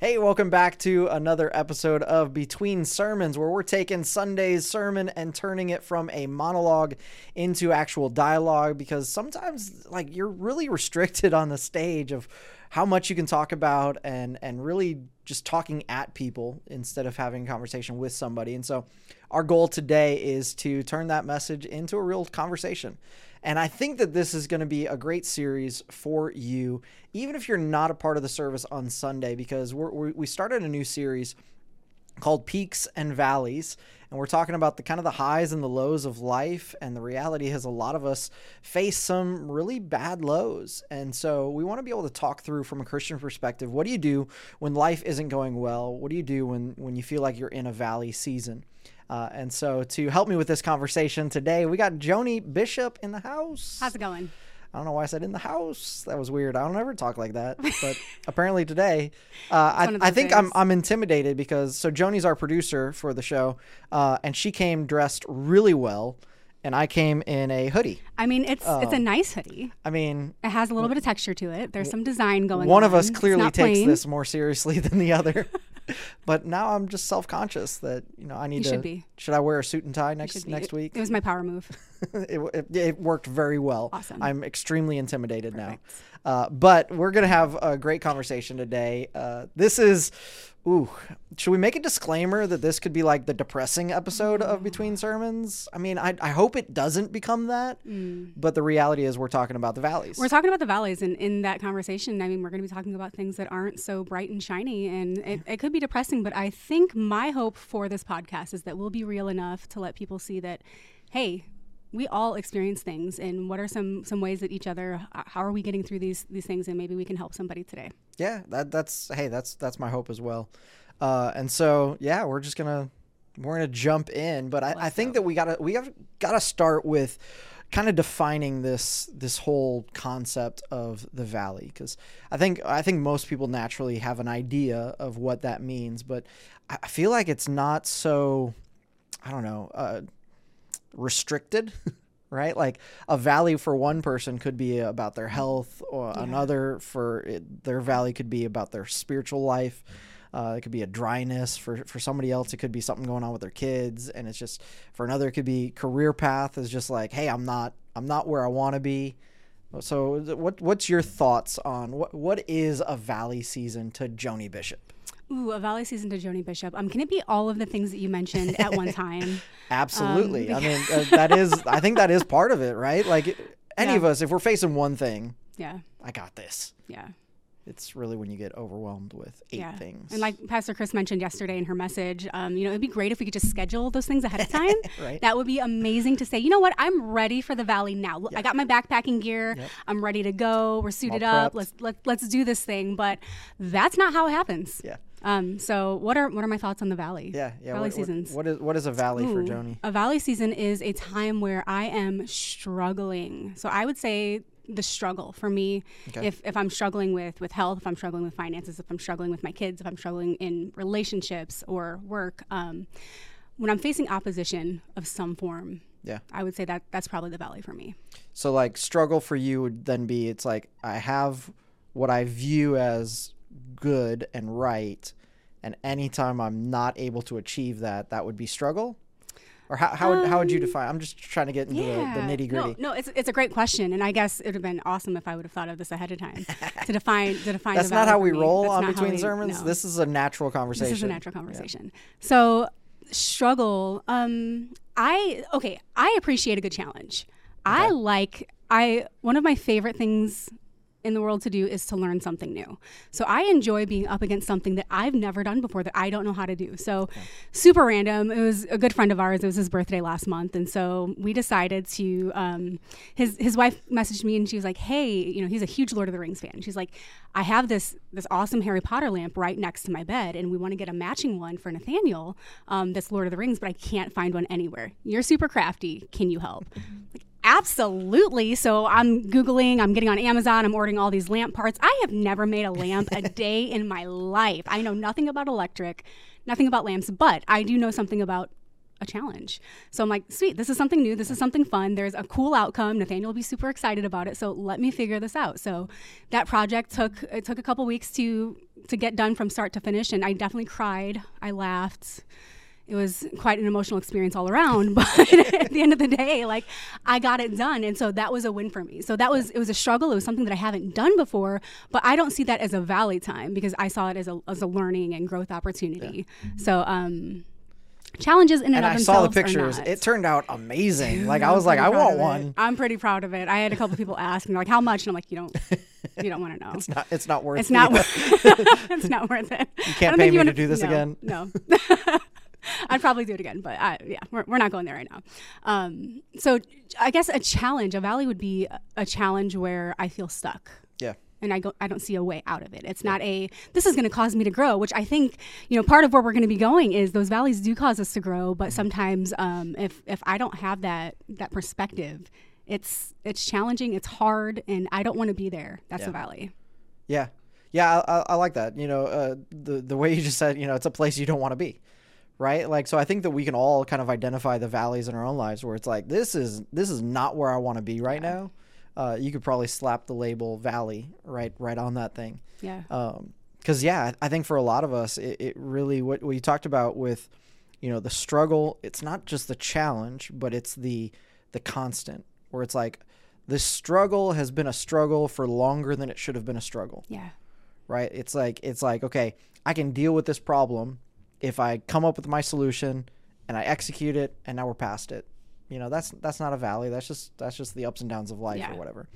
Hey, welcome back to another episode of Between Sermons, where we're taking Sunday's sermon and turning it from a monologue into actual dialogue because sometimes, like, you're really restricted on the stage of how much you can talk about and and really just talking at people instead of having a conversation with somebody. And so our goal today is to turn that message into a real conversation. And I think that this is going to be a great series for you, even if you're not a part of the service on Sunday, because we we started a new series called Peaks and Valleys. And we're talking about the kind of the highs and the lows of life. And the reality is, a lot of us face some really bad lows. And so we want to be able to talk through from a Christian perspective what do you do when life isn't going well? What do you do when, when you feel like you're in a valley season? Uh, and so, to help me with this conversation today, we got Joni Bishop in the house. How's it going? I don't know why I said in the house. That was weird. I don't ever talk like that, but apparently today, uh, I, I think I'm I'm intimidated because so Joni's our producer for the show, uh, and she came dressed really well, and I came in a hoodie. I mean, it's it's a Um, nice hoodie. I mean, It has a little bit of texture to it. There's some design going on. one of us clearly takes plain. this more seriously than the other. but now I'm just self conscious that you know I need You to. should be. Should I wear a suit and tie next next It- week? It was my power move. it, it, it worked very well. Awesome. I'm extremely intimidated Perfect. now. Uh, but we're going to have a great conversation today. Uh, this is, ooh, should we make a disclaimer that this could be like the depressing episode of Between Sermons? I mean, I, I hope it doesn't become that. But the reality is, we're talking about the valleys. Mm. We're talking about the valleys, and in that conversation, I mean, we're going to be talking about things that aren't so bright and shiny, and it, it could be depressing. But I think my hope for this podcast is that we'll be real enough to let people see that, hey, we all experience things, and what are some some ways that each other, how are we getting through these these things, and maybe we can help somebody today. yeah, that, that's, hey, that's, that's my hope as well. Uh, and so, yeah, we're just to, we're to jump in, but I, I think that we gotta, we have gotta start with kind of defining this, this whole concept of the valley. Cause I think, I think most people naturally have an idea of what that means, but I I feel like it's not so, I don't know, uh, restricted. Right, like a valley for one person could be about their health, or Yeah. another for it, their valley could be about their spiritual life. Uh, it could be a dryness for for somebody else. It could be something going on with their kids, and it's just for another. It could be career path is just like, hey, I'm not I'm not where I want to be. So, what what's your thoughts on what what is a valley season to Joni Bishop? Ooh, a valley season to Joni Bishop. Um, can it be all of the things that you mentioned at one time? Absolutely. Um, I mean, uh, that is I think that is part of it, right? Like any Yeah. of us, if we're facing one thing, Yeah, I got this. yeah. It's really when you get overwhelmed with eight yeah. things. And like Pastor Chris mentioned yesterday in her message, um, you know, it'd be great if we could just schedule those things ahead of time. Right. That would be amazing to say, you know what, I'm ready for the valley now. I got my backpacking gear. Yep. I'm ready to go. We're suited up. Let's let, let's do this thing. But that's not how it happens. yeah. Um, so what are what are my thoughts on the valley? Yeah, yeah. Valley what, what- seasons. what is what is a valley for Joni? A valley season is a time where I am struggling. So I would say the struggle for me Okay. if, if I'm struggling with with health, if I'm struggling with finances, if I'm struggling with my kids, if I'm struggling in relationships or work, um, when I'm facing opposition of some form, Yeah. I would say that that's probably the valley for me. So like struggle for you would then be it's like I have what I view as good and right, and anytime I'm not able to achieve that, that would be struggle. Or how how would, how would you define? I'm just trying to get into the, the nitty gritty. Um, No, no, it's, it's a great question, and I guess it would have been awesome if I would have thought of this ahead of time to define to define. That's not how we roll on between we- sermons. no. This is a natural conversation. This is a natural conversation. So struggle. Um, I okay. I appreciate a good challenge. I like. I one of my favorite things in the world to do is to learn something new. So I enjoy being up against something that I've never done before that I don't know how to do. So super random. It was a good friend of ours. It was his birthday last month, and so we decided to. Um, his his wife messaged me and she was like, "Hey, you know, he's a huge Lord of the Rings fan. She's like, I have this this awesome Harry Potter lamp right next to my bed, and we want to get a matching one for Nathaniel. Um, that's Lord of the Rings, but I can't find one anywhere. You're super crafty. Can you help?" Like, Absolutely. So I'm Googling, I'm getting on Amazon, I'm ordering all these lamp parts. I have never made a lamp a day in my life. I know nothing about electric, nothing about lamps, but I do know something about a challenge. So I'm like, sweet, this is something new. This is something fun. There's a cool outcome. Nathaniel will be super excited about it. So let me figure this out. So that project took it took a couple weeks to to get done from start to finish, and I definitely cried. I laughed. It was quite an emotional experience all around, but at the end of the day, like I got it done, and so that was a win for me. So that was it was a struggle. It was something that I haven't done before, but I don't see that as a valley time because I saw it as a as a learning and growth opportunity. So um, challenges in and, and I saw the pictures. It turned out amazing. like I was like, I want one. I'm pretty proud of it. I had a couple people ask me like, "How much?" And I'm like, "You don't, you don't want to know. It's not. It's not worth. It's not. worth It's not worth it. You can't pay me to do this again? No. I'd probably do it again, but I, yeah, we're, we're not going there right now. Um, so I guess a challenge, a valley would be a- a challenge where I feel stuck yeah. and I go, I don't see a way out of it. It's not a this is going to cause me to grow, which I think you know part of where we're going to be going is those valleys do cause us to grow, but sometimes um, if if I don't have that that perspective, it's it's challenging, it's hard, and I don't want to be there. That's a valley. Yeah, yeah, I, I, I like that. You know, uh, the the way you just said, you know, it's a place you don't want to be, right? Like, so I think that we can all kind of identify the valleys in our own lives where it's like, this is this is not where I want to be right now. Uh, you could probably slap the label valley right right on that thing. Yeah. because yeah, I think for a lot of us, it, it really what we talked about with, you know, the struggle. It's not just the challenge, but it's the the constant where it's like this struggle has been a struggle for longer than it should have been a struggle yeah. right? It's like it's like okay, I can deal with this problem if I come up with my solution and I execute it, and now we're past it. You know, that's that's not a valley. That's just that's just the ups and downs of life Yeah. or whatever.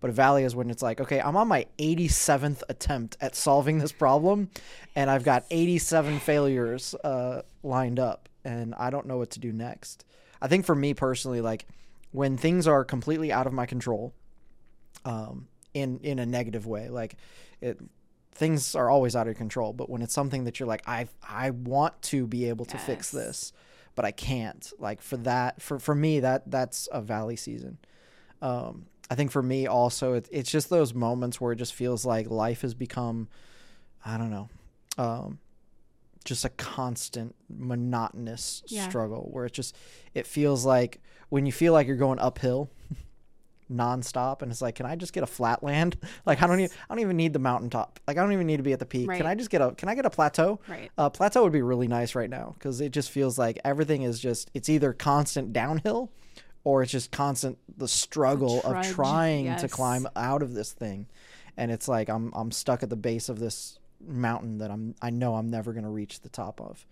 But a valley is when it's like, okay, I'm on my 87th attempt at solving this problem, and I've got 87 failures uh, lined up, and I don't know what to do next. I think for me personally, like when things are completely out of my control, um, in in a negative way. Like it, things are always out of control, but when it's something that you're like, I I want to be able to fix this, but I can't. Like for that, for for me, that that's a valley season. Um, I think for me also, it, it's just those moments where it just feels like life has become, I don't know, um, just a constant monotonous Yeah. struggle where it just it feels like when you feel like you're going uphill nonstop and it's like can i just get a flat land? Like i don't even i don't even need the mountaintop. Like i don't even need to be at the peak. Right. can i just get a can i get a plateau? Right. uh, plateau would be really nice right now because it just feels like everything is just it's either constant downhill or it's just constant the struggle of trying to climb out of this thing. And it's like i'm i'm stuck at the base of this mountain that i'm i know i'm never going to reach the top of.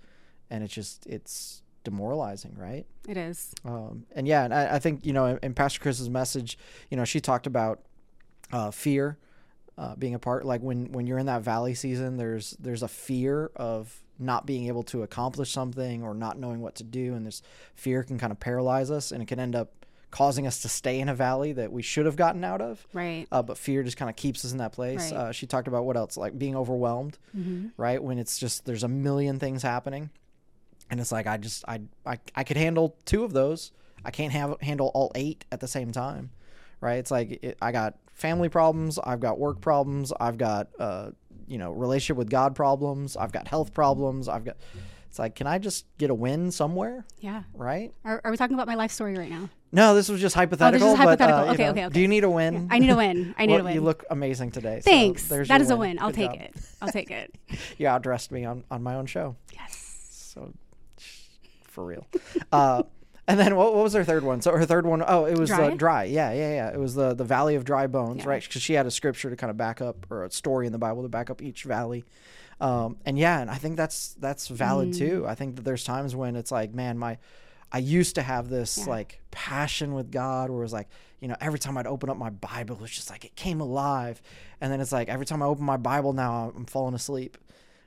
And it's just it's demoralizing right It is. um, and yeah, and I, I think you know, in, in Pastor Chris's message, you know, she talked about uh, fear uh, being a part. Like when when you're in that valley season, there's there's a fear of not being able to accomplish something or not knowing what to do, and this fear can kind of paralyze us, and it can end up causing us to stay in a valley that we should have gotten out of. Right. Uh, but fear just kind of keeps us in that place. Right. Mm-hmm. Uh, she talked about what else, like being overwhelmed, right? When it's just there's a million things happening, and it's like I just I I, I could handle two of those. I can't have handle all eight at the same time, right? It's like it, I got family problems, I've got work problems, I've got uh you know relationship with God problems, I've got health problems, I've got. It's like, can I just get a win somewhere, Yeah. right? Are, are we talking about my life story right now? No, this was just hypothetical. but, hypothetical. uh, Okay, know, okay, okay. Do you need a win? I need a win. I need Well, a win. You look amazing today. Thanks. there's that is a win. I'll Good take job. it. I'll take it. You outdressed me on, on my own show. Yes. So, for real. uh, and then what, what was her third one? So her third one, oh, it was Dry? Uh, dry. Yeah, yeah, yeah. It was the the valley of dry bones, Yeah. right? Because she had a scripture to kind of back up, or a story in the Bible to back up each valley. Um, and yeah, and I think that's that's valid Mm. too. I think that there's times when it's like, man, my I used to have this Yeah. like passion with God, where it was like, you know, every time I'd open up my Bible, it was just like it came alive. And then it's like every time I open my Bible now, I'm falling asleep.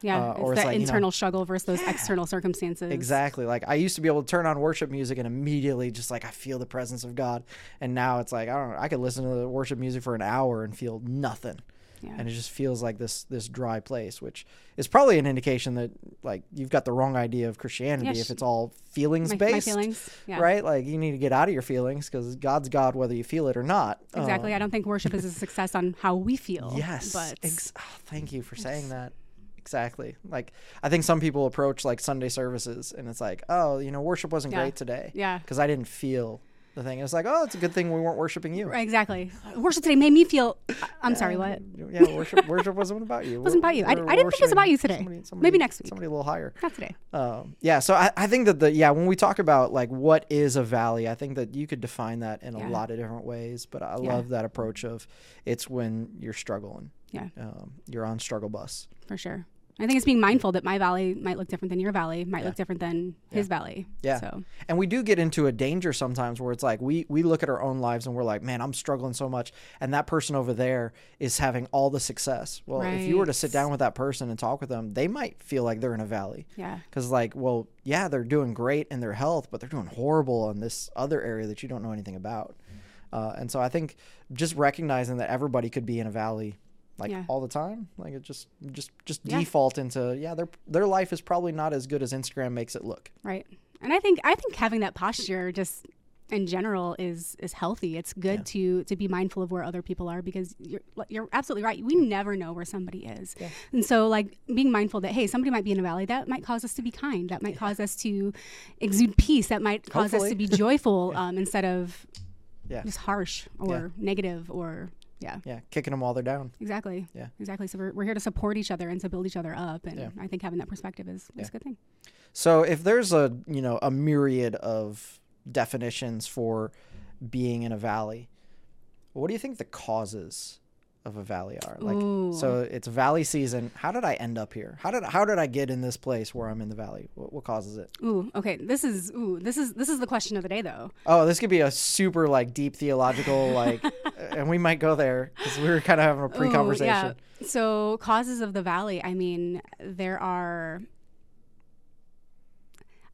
Yeah. Uh, it's or it's that like, you know- internal struggle versus those external circumstances. Exactly. Like I used to be able to turn on worship music and immediately just like I feel the presence of God. And now it's like I don't know, I could listen to the worship music for an hour and feel nothing. Yeah. And it just feels like this this dry place, which is probably an indication that like you've got the wrong idea of Christianity Yeah, if it's all feelings my, based. my feelings. Yeah. Right? Like you need to get out of your feelings because God's God whether you feel it or not. Exactly. Um, I don't think worship is a success on how we feel. Yes. But Ex- oh, thank you for saying that. Exactly. Like I think some people approach like Sunday services and it's like, oh, you know, worship wasn't Yeah. great today. Yeah. Because I didn't feel the thing. It's like, oh, it's a good thing we weren't worshiping you. Right, exactly. Worship today made me feel. I'm sorry. What? Yeah, worship worship wasn't about you. Wasn't about you. I- I didn't think it was about you today. Maybe next week. Somebody a little higher. Not today. Um, yeah, so I, I think that the yeah when we talk about like what is a valley, I think that you could define that in a lot of different ways. But I Yeah. love that approach of it's when you're struggling. Yeah. Um, you're on struggle bus. For sure. I think it's being mindful that my valley might look different than your valley, might Yeah. look different than his valley. Yeah. So And we do get into a danger sometimes where it's like we we look at our own lives and we're like, man, I'm struggling so much, and that person over there is having all the success. Well, if you were to sit down with that person and talk with them, they might feel like they're in a valley. yeah. Because, like, well, yeah, they're doing great in their health, but they're doing horrible in this other area that you don't know anything about. Uh, and so I think just recognizing that everybody could be in a valley, like Yeah. all the time, like it just just just Yeah. default into yeah, their their life is probably not as good as Instagram makes it look. Right. And I think I think having that posture just in general is is healthy. It's good to to be mindful of where other people are because you're you're absolutely right. We never know where somebody is. And so like being mindful that hey, somebody might be in a valley that might cause us to be kind. That might cause us to exude peace. That might cause us to be joyful um, instead of Yeah. just harsh or negative or yeah. Yeah, kicking them while they're down. Exactly. Yeah. Exactly. So we're, we're here to support each other and to build each other up. And Yeah. I think having that perspective is, is Yeah. a good thing. So if there's a you know a myriad of definitions for being in a valley, what do you think the causes of a valley are? Like, Ooh. so it's valley season. How did I end up here? How did how did I get in this place where I'm in the valley? What, what causes it? Ooh, okay. This is ooh, this is this is the question of the day though. Oh, this could be a super like deep theological like, and we might go there because we were kind of having a pre-conversation. yeah. So causes of the valley. I mean, there are.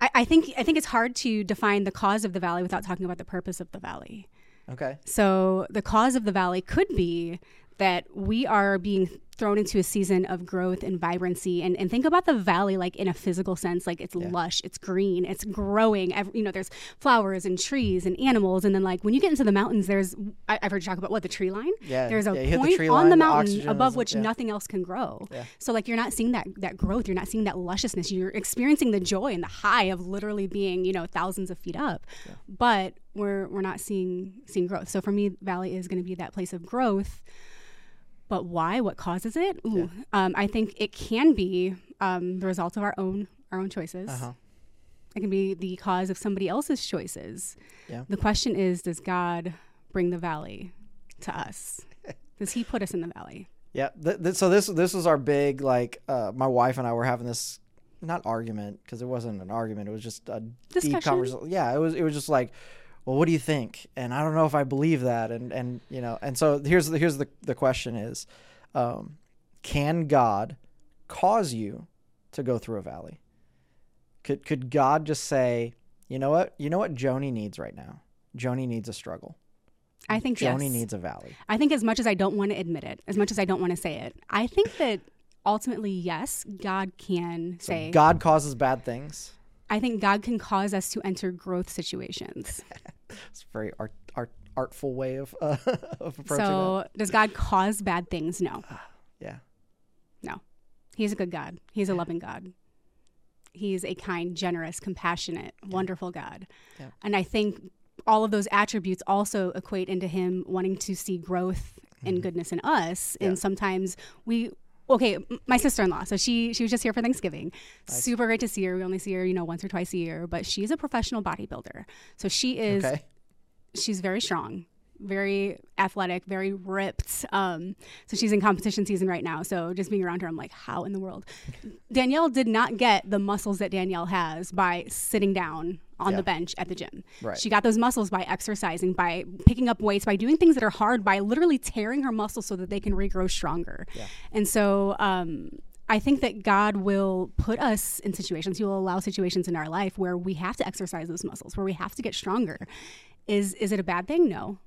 I, I think I think it's hard to define the cause of the valley without talking about the purpose of the valley. Okay. So the cause of the valley could be that we are being thrown into a season of growth and vibrancy. And, and think about the valley like in a physical sense like it's lush it's green it's growing Ev you know there's flowers and trees and animals. And then like when you get into the mountains there's I, i've heard you talk about what the tree line? Yeah, there's a yeah, hit the point on line, the the mountain oxygen above which yeah. nothing else can grow. Yeah. so like you're not seeing that that growth you're not seeing that lusciousness. You're experiencing the joy and the high of literally being you know thousands of feet up. But we're we're not seeing seeing growth. So for me valley is going to be that place of growth but why what causes it Ooh, um, i think it can be um, the result of our own our own choices Uh-huh. it can be the cause of somebody else's choices Yeah. the question is does god bring the valley to us does he put us in the valley Yeah. Th- th- so this this was our big like uh, my wife and I were having this not argument because it wasn't an argument. It was just a deep conversation. Yeah. It was it was just like, well, what do you think? And I don't know if I believe that. And and you know. And so here's the here's the the question is, um, can God cause you to go through a valley? Could could God just say, you know what, you know what Joni needs right now? Joni needs a struggle. i think Joni yes. needs a valley. I think as much as I don't want to admit it, as much as I don't want to say it, I think that ultimately, yes, God can So say. God causes bad things. I think God can cause us to enter growth situations. It's a very art, art artful way of uh, of approaching so, does God cause bad things? No. Yeah. no. He's a good God. He's a loving God. He's a kind, generous, compassionate, wonderful God. Yeah. And I think all of those attributes also equate into Him wanting to see growth and goodness in us. Mm-hmm. Yeah. And sometimes we okay my sister-in-law. So she she was just here for thanksgiving. Super great to see her. We only see her you know once or twice a year but she's a professional bodybuilder. So she is Okay. she's very strong very athletic very ripped um, so she's in competition season right now so just being around her i'm like how in the world danielle did not get the muscles that danielle has by sitting down on Yeah. the bench at the gym Right. she got those muscles by exercising by picking up weights by doing things that are hard by literally tearing her muscles so that they can regrow stronger Yeah. and so um, I think that God will put us in situations, He will allow situations in our life where we have to exercise those muscles, where we have to get stronger. Is is it a bad thing? No.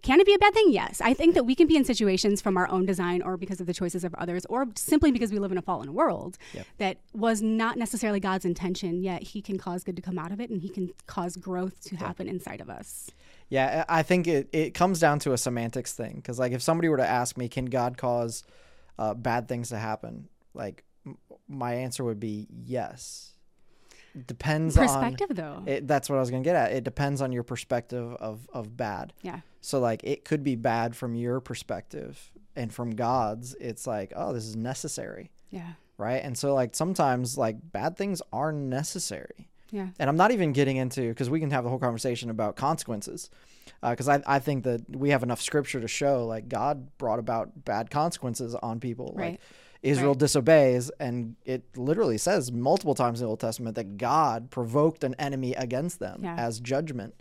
Can it be a bad thing? Yes. I think that we can be in situations from our own design or because of the choices of others or simply because we live in a fallen world Yep. that was not necessarily God's intention, yet He can cause good to come out of it and He can cause growth to happen inside of us. Yeah, I think it, it comes down to a semantics thing because like if somebody were to ask me, can God cause uh, bad things to happen? Like m- my answer would be yes. depends on Perspective, though. it, that's what I was gonna get at. It depends on your perspective of of bad. yeah. So like it could be bad from your perspective, and from God's, it's like oh this is necessary, Yeah. right? And so like sometimes like bad things are necessary. Yeah. And I'm not even getting into because we can have the whole conversation about consequences, uh, because I I think that we have enough scripture to show like God brought about bad consequences on people. Like Right. Israel Right. disobeys, and it literally says multiple times in the Old Testament that God provoked an enemy against them Yeah. as judgment.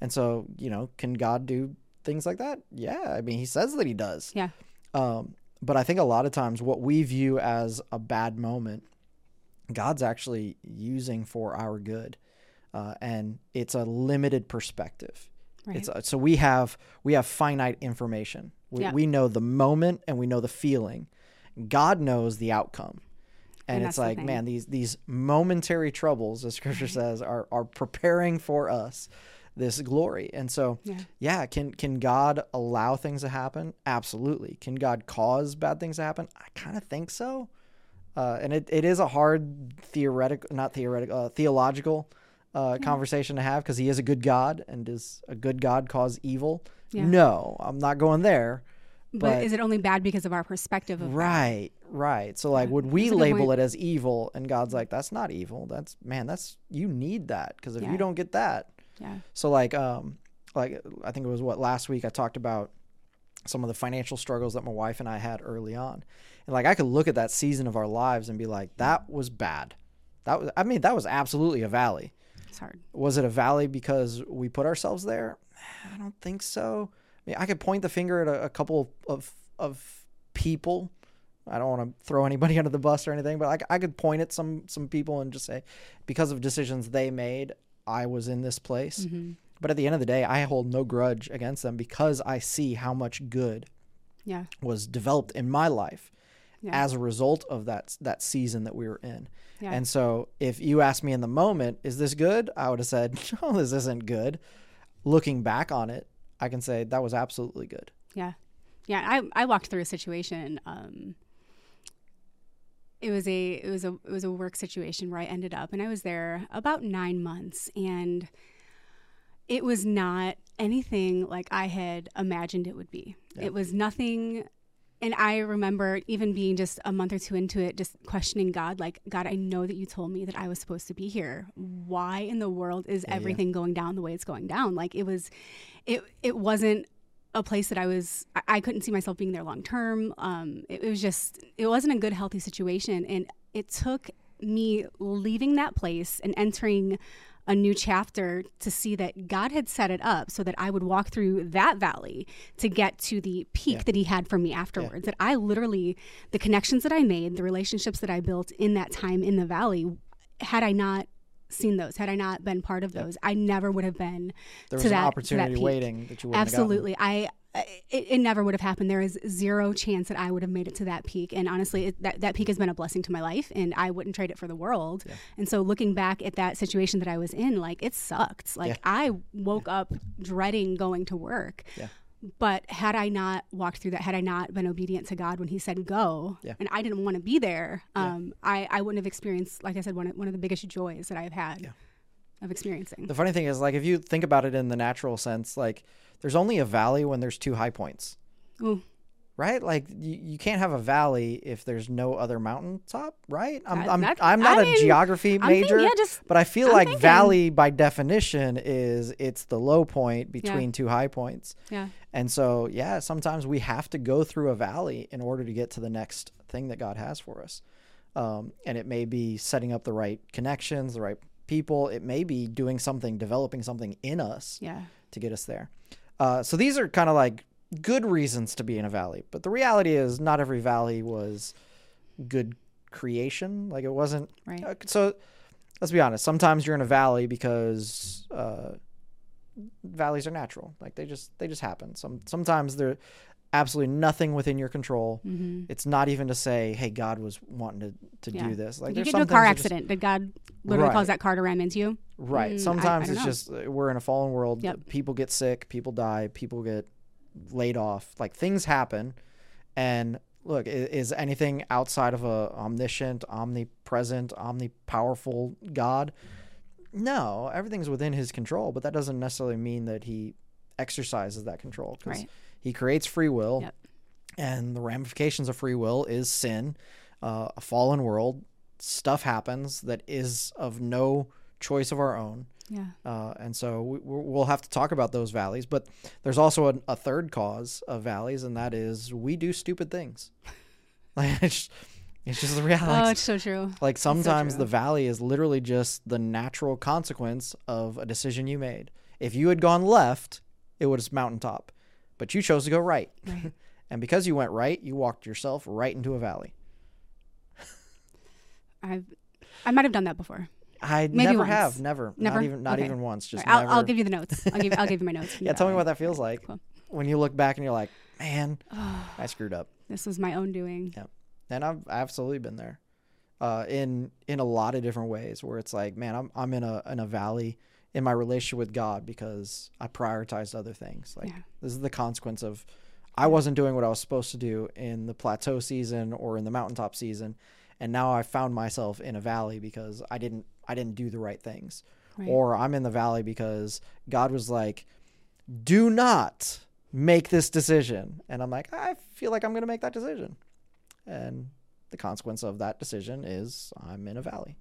And so, you know, can God do things like that? Yeah, I mean, He says that He does. Yeah. Um, but I think a lot of times what we view as a bad moment, God's actually using for our good, uh, and it's a limited perspective. Right. It's a, so we have we have finite information. We, Yeah. we know the moment and we know the feeling. God knows the outcome. And, And it's that's the like, man, these these momentary troubles, as Scripture says, are are preparing for us this glory. And so, Yeah. yeah, can can God allow things to happen? Absolutely. Can God cause bad things to happen? I kind of think so. Uh, and it, it is a hard theoretical, not theoretical, uh, theological uh, conversation to have because he is a good God, and does a good God cause evil? Yeah. No, I'm not going there. But, But- is it only bad because of our perspective of that? Right, right. So like, would we That's a good label point. it as evil? And God's like, that's not evil. That's man, that's you need that because if Yeah. you don't get that, Yeah. so like, um, like I think it was what last week I talked about some of the financial struggles that my wife and I had early on, and like I could look at that season of our lives and be like, that was bad. That was, I mean, that was absolutely a valley. It's hard. Was it a valley because we put ourselves there? I don't think so. I mean, I could point the finger at a, a couple of of people. I don't want to throw anybody under the bus or anything, but I, I could point at some some people and just say, because of decisions they made, I was in this place. Mm-hmm. But at the end of the day, I hold no grudge against them because I see how much good Yeah. was developed in my life Yeah. as a result of that that season that we were in. Yeah. And so, if you asked me in the moment, is this good? I would have said, no, this isn't good. Looking back on it, I can say that was absolutely good. Yeah. Yeah. I, I walked through a situation. Um, it was a it was a it was a work situation where I ended up and I was there about nine months and it was not anything like I had imagined it would be. Yeah. It was nothing and I remember even being just a month or two into it, just questioning God, like, God, I know that you told me that I was supposed to be here. Why in the world is Yeah, yeah. everything going down the way it's going down? Like it was it it wasn't a place that I was I, I couldn't see myself being there long term. Um, it, it was just it wasn't a good healthy situation, and it took me leaving that place and entering a new chapter to see that God had set it up so that I would walk through that valley to get to the peak Yeah. that He had for me afterwards. That I literally the connections that I made, the relationships that I built in that time in the valley, had I not seen those, had I not been part of those, I never would have been There was to an that, to that opportunity waiting that you. Absolutely. I it, it never would have happened. There is zero chance that I would have made it to that peak. And honestly, it, that that peak has been a blessing to my life, and I wouldn't trade it for the world. Yeah. And so, looking back at that situation that I was in, like it sucked. Like Yeah. I woke up dreading going to work. Yeah. But had I not walked through that, had I not been obedient to God when He said go, Yeah. and I didn't want to be there, Yeah. um, I, I wouldn't have experienced, like I said, one of, one of the biggest joys that I've had Yeah. of experiencing. The funny thing is, like, if you think about it in the natural sense, like, there's only a valley when there's two high points, Ooh, right? Like, you, you can't have a valley if there's no other mountaintop, right? I'm, I'm, that- I'm not I a mean, geography thinking, major. yeah, just But I feel I'm like thinking. valley by definition is it's the low point between two high points. yeah, And so, yeah, sometimes we have to go through a valley in order to get to the next thing that God has for us. Um, and it may be setting up the right connections, the right people. It may be doing something, developing something in us yeah, to get us there. Uh, so these are kind of like good reasons to be in a valley. But the reality is, not every valley was good creation. Like it wasn't right. uh, so let's be honest. Sometimes you're in a valley because uh, valleys are natural. Like they just they just happen. Some sometimes they're absolutely nothing within your control. Mm-hmm. It's not even to say, "Hey, God was wanting to to Yeah. do this." Like you get into a car that just- accident? Did God literally Right. cause that car to ram into you? right. Mm, I- I Sometimes it's know. just uh, we're in a fallen world. Yep. People get sick. People die. People get laid off. Like things happen, and look, is anything outside of a omniscient, omnipresent, omnipowerful God? No, everything's within his control, but that doesn't necessarily mean that he exercises that control. 'cause Right. He creates free will, Yep. and the ramifications of free will is sin, uh, a fallen world. Stuff happens that is of no choice of our own. Yeah. Uh, and so we, we'll we'll have to talk about those valleys. But there's also a, a third cause of valleys, and that is we do stupid things. like it's, it's just the reality. Oh, it's so true. like sometimes true. the valley is literally just the natural consequence of a decision you made. If you had gone left, it was a mountaintop, but you chose to go right. Right. And because you went right, you walked yourself right into a valley. I've I might have done that before. I Maybe never once. have, never, Never? not even, not Okay. even once. Just All right, I'll, I'll give you the notes. I'll give I'll give you my notes. Yeah, tell me what that feels like Cool. when you look back and you're like, man, I screwed up. This was my own doing. Yeah, and I've absolutely been there, uh, in in a lot of different ways where it's like, man, I'm I'm in a in a valley in my relationship with God because I prioritized other things. Like Yeah. this is the consequence of I wasn't doing what I was supposed to do in the plateau season or in the mountaintop season, and now I found myself in a valley because I didn't I didn't do the right things, Right. or I'm in the valley because God was like, do not make this decision, and I'm like, I feel like I'm gonna make that decision and the consequence of that decision is I'm in a valley.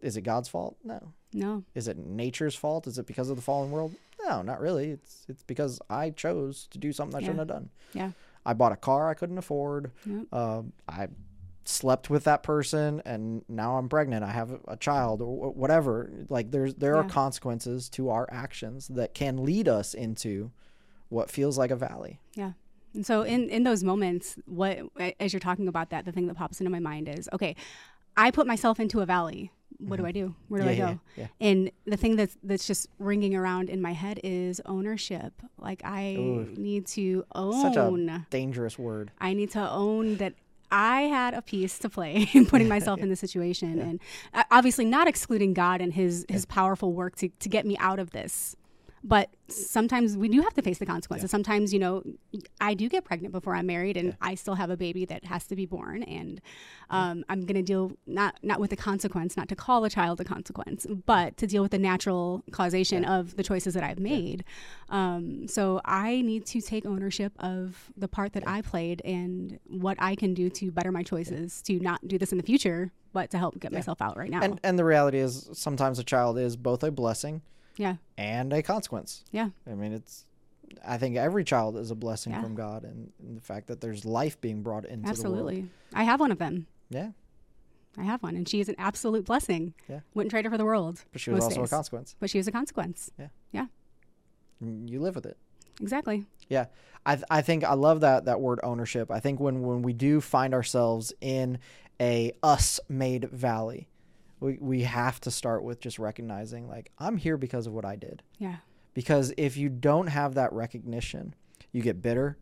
Is it God's fault? No. No. Is it nature's fault? Is it because of the fallen world? No, not really. It's it's because I chose to do something I shouldn't have done. Yeah. I bought a car I couldn't afford. Yep. Um, I slept with that person, and now I'm pregnant. I have a child, or whatever. Like there's there are consequences to our actions that can lead us into what feels like a valley. Yeah. And so in in those moments, what as you're talking about that, the thing that pops into my mind is, okay, I put myself into a valley. What do I do? Where do Mm-hmm. Yeah, I yeah, go? yeah. And the thing that's that's just ringing around in my head is ownership. Like I Ooh. need to own. Such a dangerous word. I need to own that I had a piece to play in putting myself in this situation, and uh, obviously not excluding God and His His powerful work to to get me out of this. But sometimes we do have to face the consequences. Sometimes, you know, I do get pregnant before I'm married, and I still have a baby that has to be born, and um, I'm going to deal not not with the consequence, not to call a child a consequence, but to deal with the natural causation of the choices that I've made. Um, so I need to take ownership of the part that I played and what I can do to better my choices to not do this in the future, but to help get myself out right now. And and the reality is sometimes a child is both a blessing yeah, and a consequence. yeah, I mean, it's I think every child is a blessing Yeah. from God, and, and the fact that there's life being brought into the world. absolutely. I have one of them. Yeah, I have one, and she is an absolute blessing. Yeah. Wouldn't trade her for the world. but she was also days. a consequence. But she was a consequence. Yeah. Yeah. You live with it. Exactly. Yeah, I th- I think I love that that word ownership. I think when when we do find ourselves in a us made valley, we we have to start with just recognizing like I'm here because of what I did. Yeah. Because if you don't have that recognition, you get bitter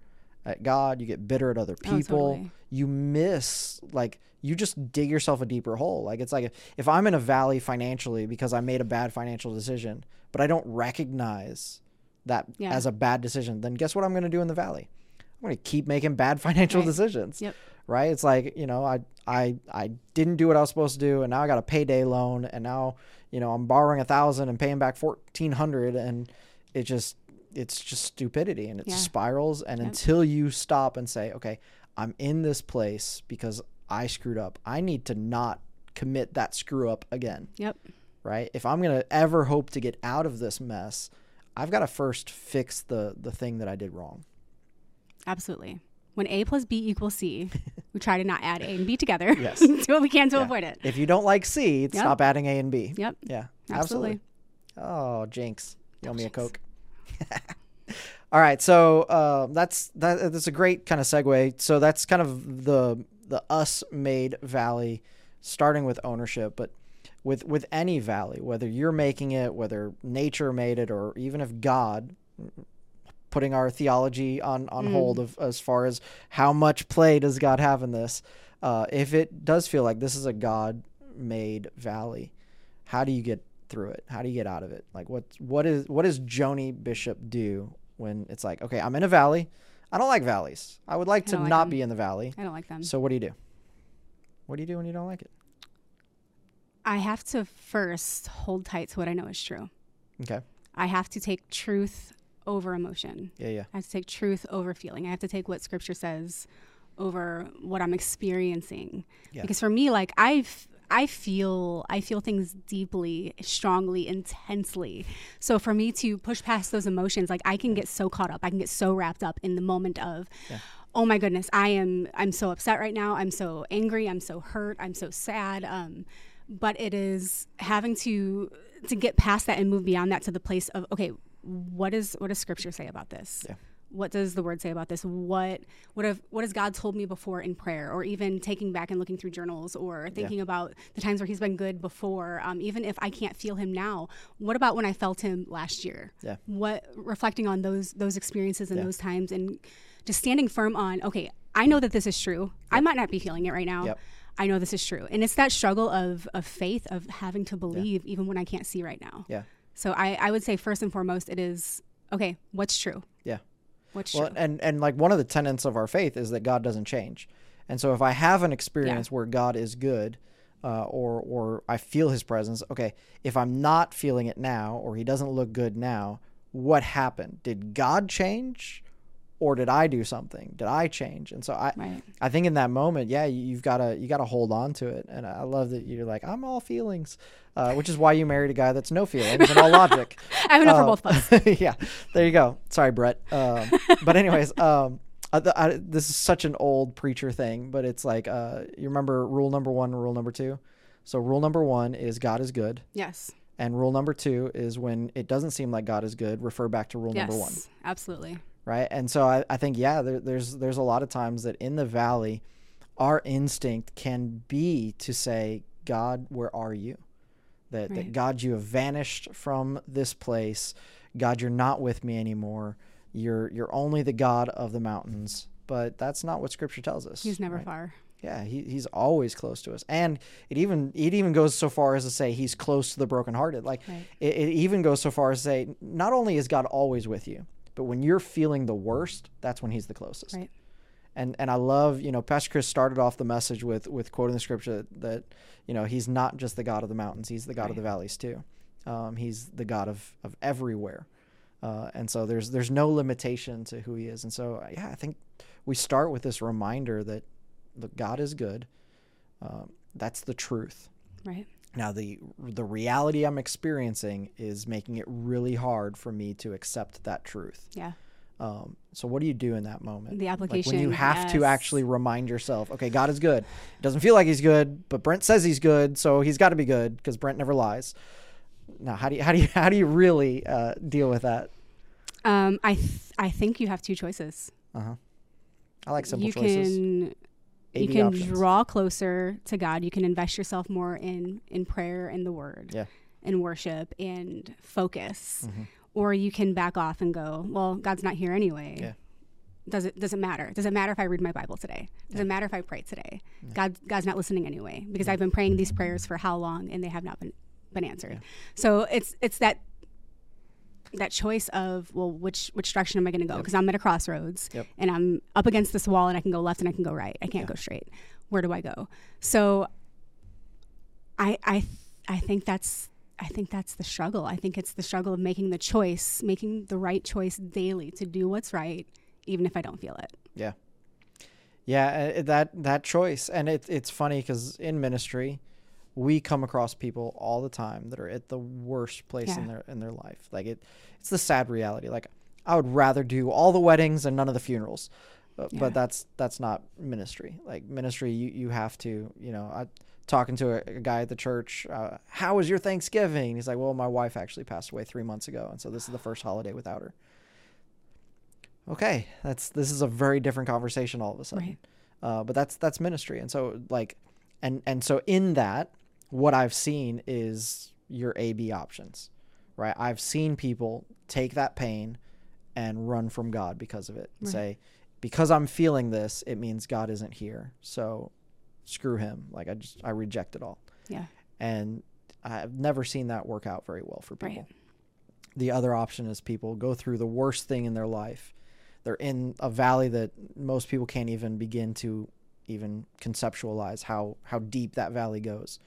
at God, you get bitter at other Oh, people. totally. You miss like you just dig yourself a deeper hole. Like it's like if I'm in a valley financially because I made a bad financial decision, but I don't recognize that Yeah. as a bad decision, then guess what I'm going to do in the valley? I'm going to keep making bad financial Right. decisions. Yep. Right? It's like, you know, I I I didn't do what I was supposed to do and now I got a payday loan and now, you know, I'm borrowing a 1000 and paying back 1400 and it just it's just stupidity and it Yeah. spirals and Yep. until you stop and say, "Okay, I'm in this place because I screwed up. I need to not commit that screw up again." Yep. right? If I'm gonna ever hope to get out of this mess, I've got to first fix the the thing that I did wrong. Absolutely. When A plus B equals C, we try to not add A and B together. Yes. do what we can to Yeah. avoid it. If you don't like C, Yep. stop adding A and B. Yep. Yeah, Absolutely. Oh, Jinx, you owe me a Coke. All right, so uh, that's that. That's a great kind of segue. So that's kind of the the us made valley, starting with ownership, but with with any valley, whether you're making it, whether nature made it, or even if God, putting our theology on on hold of as far as how much play does God have in this, uh, if it does feel like this is a God made valley, how do you get through it? How do you get out of it? Like what what is what does Joni Bishop do when it's like, okay, I'm in a valley, I don't like valleys. I would like I to like not them. be in the valley. I don't like them. So what do you do? What do you do when you don't like it? I have to first hold tight to what I know is true. Okay. I have to take truth over emotion. Yeah, yeah. I have to take truth over feeling. I have to take what scripture says over what I'm experiencing. Yeah. Because for me, like I've I feel I feel things deeply, strongly, intensely. So for me to push past those emotions, like I can get so caught up, I can get so wrapped up in the moment of Yeah. oh my goodness, I am I'm so upset right now. I'm so angry, I'm so hurt, I'm so sad. Um but it is having to to get past that and move beyond that to the place of okay, what is what does scripture say about this? Yeah. What does the word say about this? What what have what has God told me before in prayer, or even taking back and looking through journals, or thinking about the times where He's been good before? Um, even if I can't feel Him now, what about when I felt Him last year? Yeah. What reflecting on those those experiences and Yeah. those times, and just standing firm on okay, I know that this is true. I might not be feeling it right now. Yep. I know this is true, and it's that struggle of of faith of having to believe even when I can't see right now. Yeah. So I, I would say first and foremost, it is okay. What's true? Yeah. What's Well, true? and and like one of the tenets of our faith is that God doesn't change, and so if I have an experience where God is good, uh, or or I feel His presence, okay. If I'm not feeling it now, or He doesn't look good now, what happened? Did God change, or did I do something? Did I change? And so I Right. I think in that moment, yeah, you- you've got to you got to hold on to it, and I love that you're like I'm all feelings, uh, which is why you married a guy that's no feelings and all logic. I have enough for Um, both of us. yeah, there you go. Sorry, Brett. Um, but anyways, um, I, I, this is such an old preacher thing, but it's like uh, you remember rule number one, rule number two. So rule number one is God is good, Yes. and rule number two is when it doesn't seem like God is good, refer back to rule Yes. number one, Absolutely. Right? And so I, I think yeah, there, there's there's a lot of times that in the valley, our instinct can be to say, God, where are you? That, that God, you have vanished from this place. God, you're not with me anymore. You're you're only the God of the mountains. But that's not what Scripture tells us. He's never right? far. Yeah, he, he's always close to us, and it even it even goes so far as to say he's close to the brokenhearted. Like Right. it, it even goes so far as to say not only is God always with you, but when you're feeling the worst, that's when he's the closest. Right. And and I love you know Pastor Chris started off the message with with quoting the scripture that, that you know he's not just the God of the mountains, he's the God of the valleys too. Um, he's the God of of everywhere. Uh, and so there's there's no limitation to who he is. And so yeah, I think we start with this reminder that look, God is good. Um, that's the truth. Right. Now the the reality I'm experiencing is making it really hard for me to accept that truth. Yeah. Um, so what do you do in that moment? The Like when you application, have to actually remind yourself, okay, God is good. It doesn't feel like He's good, but Brent says He's good, so He's got to be good because Brent never lies. Now, how do you how do you how do you really uh, deal with that? Um, I th- I think you have two choices. Uh huh. I like simple you choices. can A, you can options. draw closer to God. You can invest yourself more in in prayer and the Word, Yeah. in worship and focus, Mhm. or you can back off and go, well, God's not here anyway. Yeah. Does it does it matter? Does it matter if I read my Bible today? Does it matter if I pray today? God God's not listening anyway because I've been praying these prayers for how long and they have not been been answered. So it's it's that that choice of well which which direction am I going to go because I'm at a crossroads Yep. and I'm up against this wall and I can go left and I can go right. I can't Yeah. go straight. Where do I go? So I I I think that's I think that's the struggle. I think it's the struggle of making the choice, making the right choice daily to do what's right even if I don't feel it. Yeah. Yeah, uh, that that choice, and it's it's funny because in ministry, we come across people all the time that are at the worst place in their in their life. Like it, it's the sad reality. Like I would rather do all the weddings and none of the funerals, but, Yeah. but that's that's not ministry. Like ministry, you you have to, you know, I talking to a, a guy at the church. Uh, How was your Thanksgiving? He's like, well, my wife actually passed away three months ago, and so this is the first holiday without her okay that's this is a very different conversation all of a sudden Right. uh, but that's that's ministry and so like and and so in that what i've seen is your a b options right? I've seen people take that pain and run from god because of it and Right. say because i'm feeling this it means god isn't here. So screw him. Like i just i reject it all. Yeah. and i've never seen that work out very well for people. Right. the other option is people go through the worst thing in their life. They're in a valley that most people can't even begin to even conceptualize how how deep that valley goes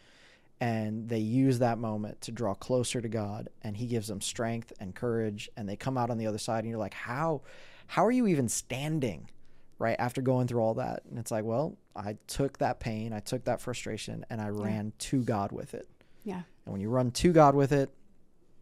and they use that moment to draw closer to God and he gives them strength and courage and they come out on the other side and you're like how how are you even standing right after going through all that and it's like well I took that pain I took that frustration and I Yeah. ran to God with it Yeah. and when you run to God with it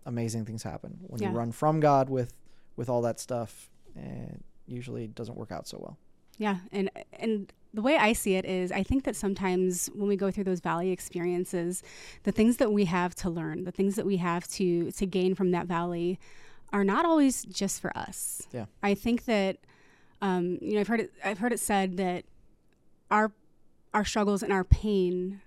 amazing things happen when Yeah. you run from God with with all that stuff it usually doesn't work out so well Yeah, and and the way I see it is, I think that sometimes when we go through those valley experiences, the things that we have to learn, the things that we have to to gain from that valley, are not always just for us. Yeah. I think that, um, you know, I've heard it. I've heard it said that our our struggles and our pain,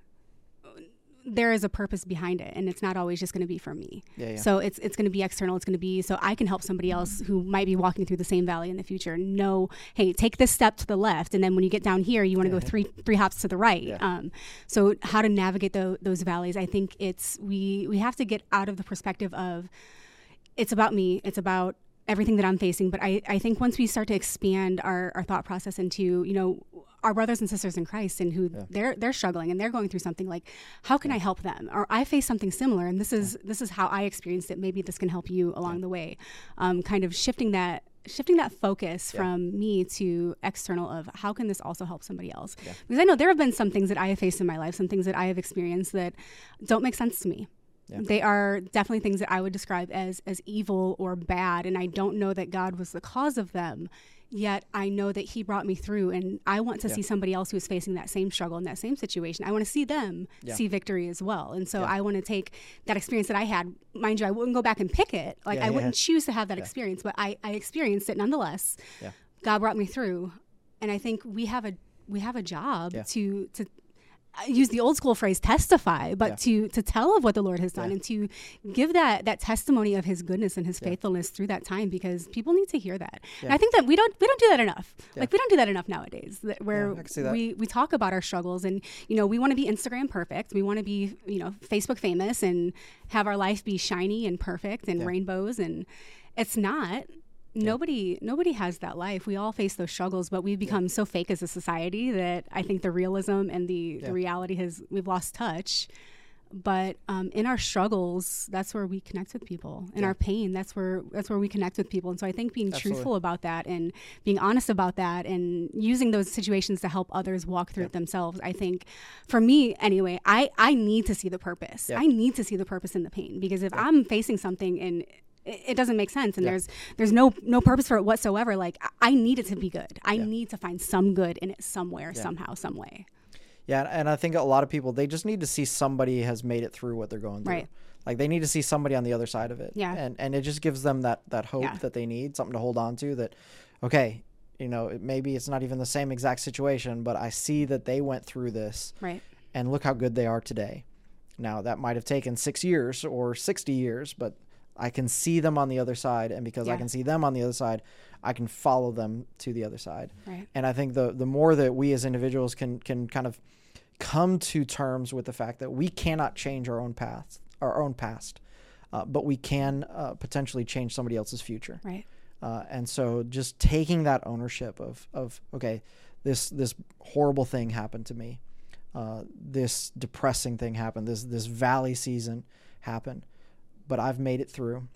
there is a purpose behind it, and it's not always just going to be for me. yeah yeah So it's it's going to be external. It's going to be so I can help somebody else who might be walking through the same valley in the future. Know, hey, take this step to the left, and then when you get down here, you want to go three three hops to the right. Yeah. Um, so how to navigate tho- those valleys? I think it's we we have to get out of the perspective of it's about me. It's about everything that I'm facing. But I, I think once we start to expand our, our thought process into, you know, our brothers and sisters in Christ and who they're they're struggling and they're going through something like how can I help them? Or I face something similar and this is this is how I experienced it. Maybe this can help you along the way. Um, kind of shifting that shifting that focus from me to external of how can this also help somebody else because i know there have been some things that i have faced in my life some things that i have experienced that don't make sense to me Yeah. they are definitely things that I would describe as as evil or bad, and I don't know that God was the cause of them. Yet I know that He brought me through, and I want to Yeah. see somebody else who is facing that same struggle in that same situation. I want to see them Yeah. see victory as well, and so. I want to take that experience that I had. Mind you, I wouldn't go back and pick it. Like I wouldn't choose to have that experience, but I, I experienced it nonetheless. Yeah. God brought me through, and I think we have a we have a job to to use the old school phrase testify but Yeah. to to tell of what the lord has done Yeah. and to give that that testimony of his goodness and his faithfulness through that time because people need to hear that. And i think that we don't we don't do that enough. Like we don't do that enough nowadays that where that. we we talk about our struggles and you know we want to be instagram perfect. We want to be you know facebook famous and have our life be shiny and perfect and rainbows and it's not nobody nobody has that life. We all face those struggles but we've become so fake as a society that i think the realism and the, Yeah. the reality has we've lost touch. But um, in our struggles that's where we connect with people. In Yeah. our pain that's where that's where we connect with people. And so i think being Absolutely. truthful about that and being honest about that and using those situations to help others walk through it themselves i think for me anyway i i need to see the purpose. Yeah. i need to see the purpose in the pain because if i'm facing something and it, it doesn't make sense and Yeah. there's there's no no purpose for it whatsoever like I, need it to be good i Yeah. need to find some good in it somewhere Yeah. somehow some way Yeah, and I think a lot of people they just need to see somebody has made it through what they're going through. Right. Like they need to see somebody on the other side of it. Yeah. And and it just gives them that that hope that they need, something to hold on to that okay, you know, it, maybe it's not even the same exact situation, but I see that they went through this right and look how good they are today. Now, that might have taken 6 years or 60 years, but I can see them on the other side and because I can see them on the other side, I can follow them to the other side. Right. And I think the the more that we as individuals can can kind of come to terms with the fact that we cannot change our own path, our own past, uh, but we can uh, potentially change somebody else's future. right. Uh, and so just taking that ownership of of okay, this this horrible thing happened to me, uh, this depressing thing happened, this this valley season happened, but I've made it through.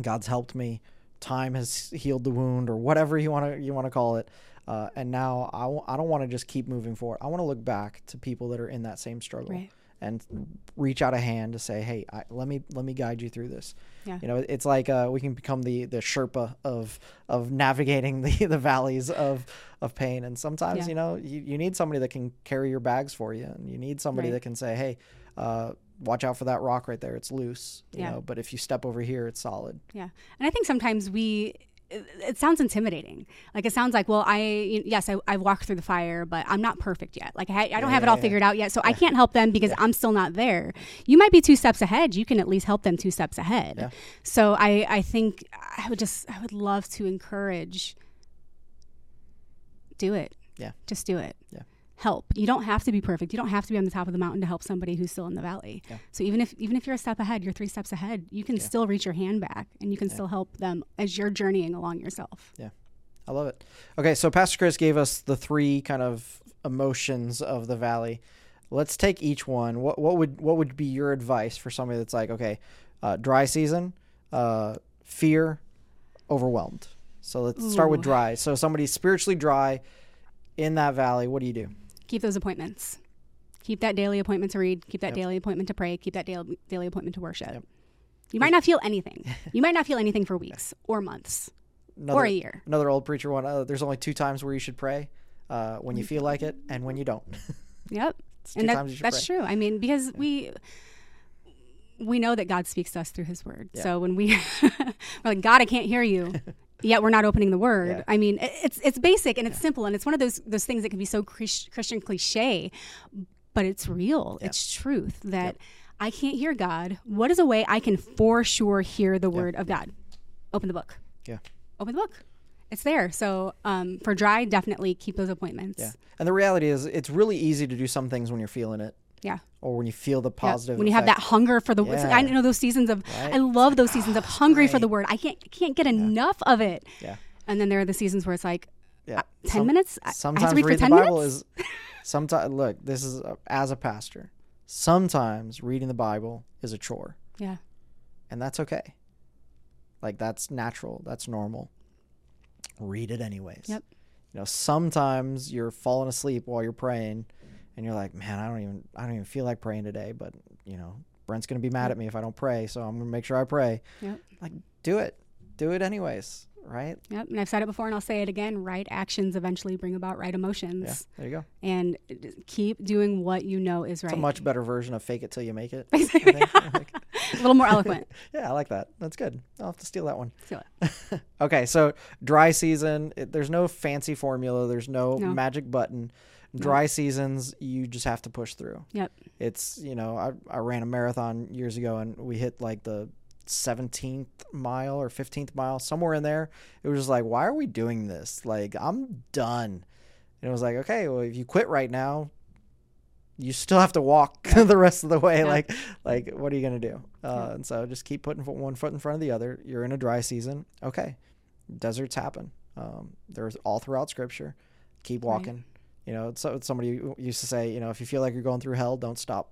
God's helped me. Time has healed the wound, or whatever you want to you want to call it. Uh, and now I w- I don't want to just keep moving forward. I want to look back to people that are in that same struggle Right. and reach out a hand to say, "Hey, I, let me let me guide you through this." Yeah. You know, it's like uh, we can become the the Sherpa of of navigating the, the valleys of of pain. And sometimes, Yeah. you know, you, you need somebody that can carry your bags for you, and you need somebody Right. that can say, "Hey, uh, watch out for that rock right there. It's loose." You Yeah. know, but if you step over here, it's solid. Yeah. And I think sometimes we, it, it sounds intimidating. Like it sounds like, well, I, yes, I, I walked through the fire, but I'm not perfect yet. Like I, I don't have it all yeah. figured out yet. So I can't help them because I'm still not there. You might be two steps ahead. You can at least help them two steps ahead. Yeah. So I, I think I would just, I would love to encourage, do it. Yeah. Just do it. Yeah. Help. You don't have to be perfect. You don't have to be on the top of the mountain to help somebody who's still in the valley. Yeah. So even if even if you're a step ahead, you're three steps ahead, you can Yeah. still reach your hand back and you can Yeah. still help them as you're journeying along yourself. Yeah. I love it. Okay, so Pastor Chris gave us the three kind of emotions of the valley. Let's take each one. What what would what would be your advice for somebody that's like, okay, uh, dry season, uh, fear, overwhelmed. So let's start with dry. So somebody's spiritually dry in that valley. What do you do? Keep those appointments. Keep that daily appointment to read. Keep that Yep. daily appointment to pray. Keep that daily daily appointment to worship. Yep. You might not feel anything. you might not feel anything for weeks or months Another, or a year. another old preacher one. Uh, there's only two times where you should pray: uh, when you feel like it and when you don't. Yep. And that, times you should that's pray. true. I mean, because we we know that God speaks to us through His Word. Yeah. So when we we're like, God, I can't hear you, yet we're not opening the Word. Yeah. I mean, it's it's basic and it's simple, and it's one of those those things that can be so Christian cliche, but it's real. It's truth that I can't hear God. What is a way I can for sure hear the Word of God? Open the book. Yeah. Open the book. It's there. So um, for dry, definitely keep those appointments. Yeah. And the reality is, it's really easy to do some things when you're feeling it Yeah. or when you feel the Yeah, positive. when you have that hunger for the word. Yeah. I know those seasons of Right? I love those seasons of hungry for the word. I can't can't get enough of it. Yeah. And then there are the seasons where it's like Yeah. 10 Some- minutes. I- I have Sometimes to read for reading 10 the Bible minutes. is. Sometimes look, this is uh, as a pastor. Sometimes reading the Bible is a chore, yeah. and that's okay. Like that's natural. That's normal. Read it anyways. Yep. You know, sometimes you're falling asleep while you're praying, and you're like, "Man, I don't even, I don't even feel like praying today." But you know, Brent's gonna be mad at me if I don't pray, so I'm gonna make sure I pray. Yep. Like, do it, do it anyways, right? Yep. And I've said it before and I'll say it again. Right actions eventually bring about right emotions. Yeah, there you go. And keep doing what you know is right. It's a much better version of fake it till you make it. Basically, I think. Like- a little more eloquent. yeah, I like that. That's good. I'll have to steal that one. Steal it. Okay, so dry season, it, there's no fancy formula, there's no, No. magic button. Dry seasons, you just have to push through. Yep. It's, you know, I, I ran a marathon years ago and we hit like the 17th mile or 15th mile, somewhere in there. It was just like, why are we doing this? Like, I'm done. And it was like, okay, well, if you quit right now, you still have to walk the rest of the way. Yeah. Like, like, what are you gonna do? Uh, Yeah. And so just keep putting one foot in front of the other. You're in a dry season. Okay, deserts happen. Um, there's all throughout Scripture. Keep Right. You know, so somebody used to say, you know, if you feel like you're going through hell, don't stop.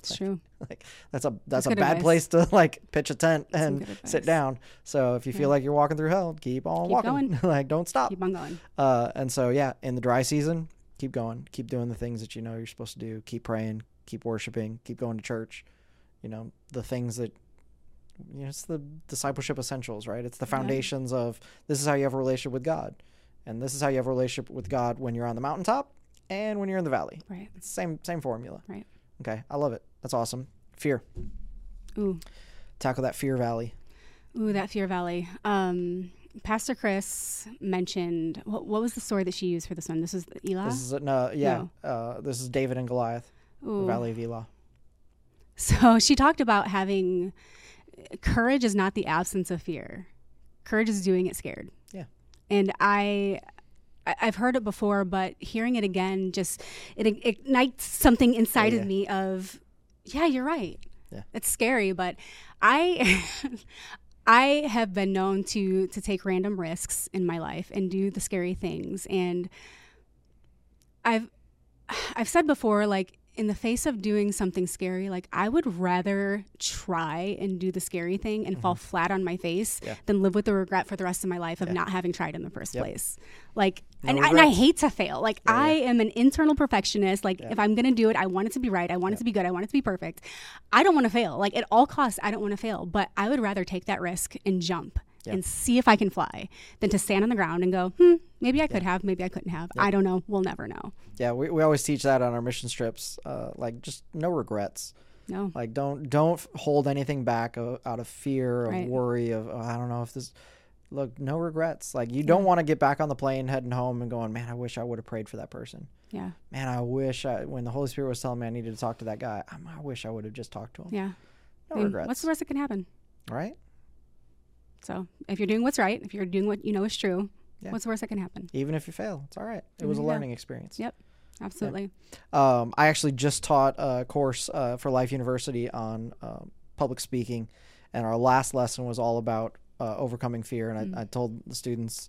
It's true. Like that's a that's, That's a bad advice. place to like pitch a tent That's and sit down. So if you feel Yeah. like you're walking through hell, keep on Keep walking. going. like don't stop. Keep on going. Uh, and so yeah, in the dry season, keep going, keep doing the things that you know you're supposed to do. Keep praying, keep worshiping, keep going to church. You know the things that you know it's the discipleship essentials, right? It's the Yeah. foundations of this is how you have a relationship with God, and this is how you have a relationship with God when you're on the mountaintop and when you're in the valley. Right. It's same same formula. Right. Okay, I love it. That's awesome. Fear. Ooh. Tackle that fear valley. Ooh, that Fear Valley. Um, Pastor Chris mentioned what, what was the story that she used for this one? This is Elah. This is no, yeah. Uh, this is David and Goliath, the Ooh. Valley of Elah. So she talked about having courage is not the absence of fear. Courage is doing it scared. Yeah. And I I've heard it before, but hearing it again just it ignites something inside Yeah, of me of yeah, you're right. Yeah. It's scary, but I I have been known to to take random risks in my life and do the scary things and I've I've said before like in the face of doing something scary like I would rather try and do the scary thing and fall flat on my face Mm-hmm. Yeah. than live with the regret for the rest of my life of Yeah. not having tried in the first Yep. place. Like No and, I- and I hate to fail. Like Yeah, I am an internal perfectionist. Like if I'm going to do it, I want it to be right. I want it to be good. I want it to be perfect. I don't want to fail. Like at all costs, I don't want to fail, but I would rather take that risk and jump Yeah. and see if I can fly than to stand on the ground and go, "Hmm, maybe I could have, maybe I couldn't have. I don't know. We'll never know." Yeah, we, we always teach that on our mission trips. Uh, like just no regrets. No. Like don't don't hold anything back out of fear of Right. worry of oh, I don't know if this. Look, no regrets. Like you don't want to get back on the plane heading home and going, man, I wish I would have prayed for that person. Yeah. Man, I wish I when the Holy Spirit was telling me I needed to talk to that guy. I, I wish I would have just talked to him. Yeah. No I mean, regrets. What's the worst that can happen? right? So if you're doing what's right, if you're doing what you know is true, Yeah. what's the worst that can happen? Even if you fail, it's all right. It was a Yeah. learning experience. Yep. Absolutely. Um, I actually just taught a course uh, for Life University on um public speaking, and our last lesson was all about uh, overcoming fear. And I, I told the students,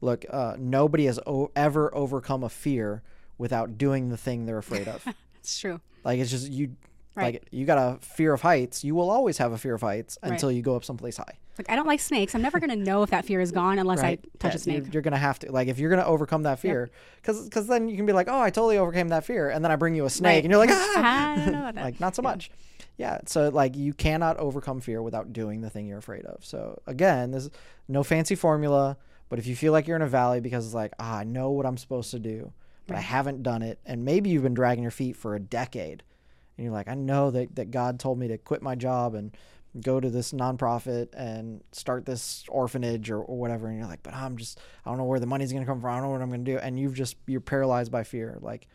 look, uh, nobody has o- ever overcome a fear without doing the thing they're afraid of. It's true. like it's just you. Right. Like you got a fear of heights, you will always have a fear of heights Right. until you go up someplace high. Like I don't like snakes. I'm never gonna know if that fear is gone unless Right? I touch Yeah, a snake. You're, you're gonna have to like if you're gonna overcome that fear, because because then you can be like, oh, I totally overcame that fear, and then I bring you a snake, Right. and you're like, ah, I don't know about that. like not so much. Yeah, so like you cannot overcome fear without doing the thing you're afraid of. So again, there's no fancy formula, but if you feel like you're in a valley because it's like, ah, I know what I'm supposed to do, but I haven't done it, and maybe you've been dragging your feet for a decade, and you're like, I know that that God told me to quit my job and go to this nonprofit and start this orphanage or, or whatever, and you're like, but I'm just, I don't know where the money's gonna come from, I don't know what I'm gonna do, and you've just you're paralyzed by fear, like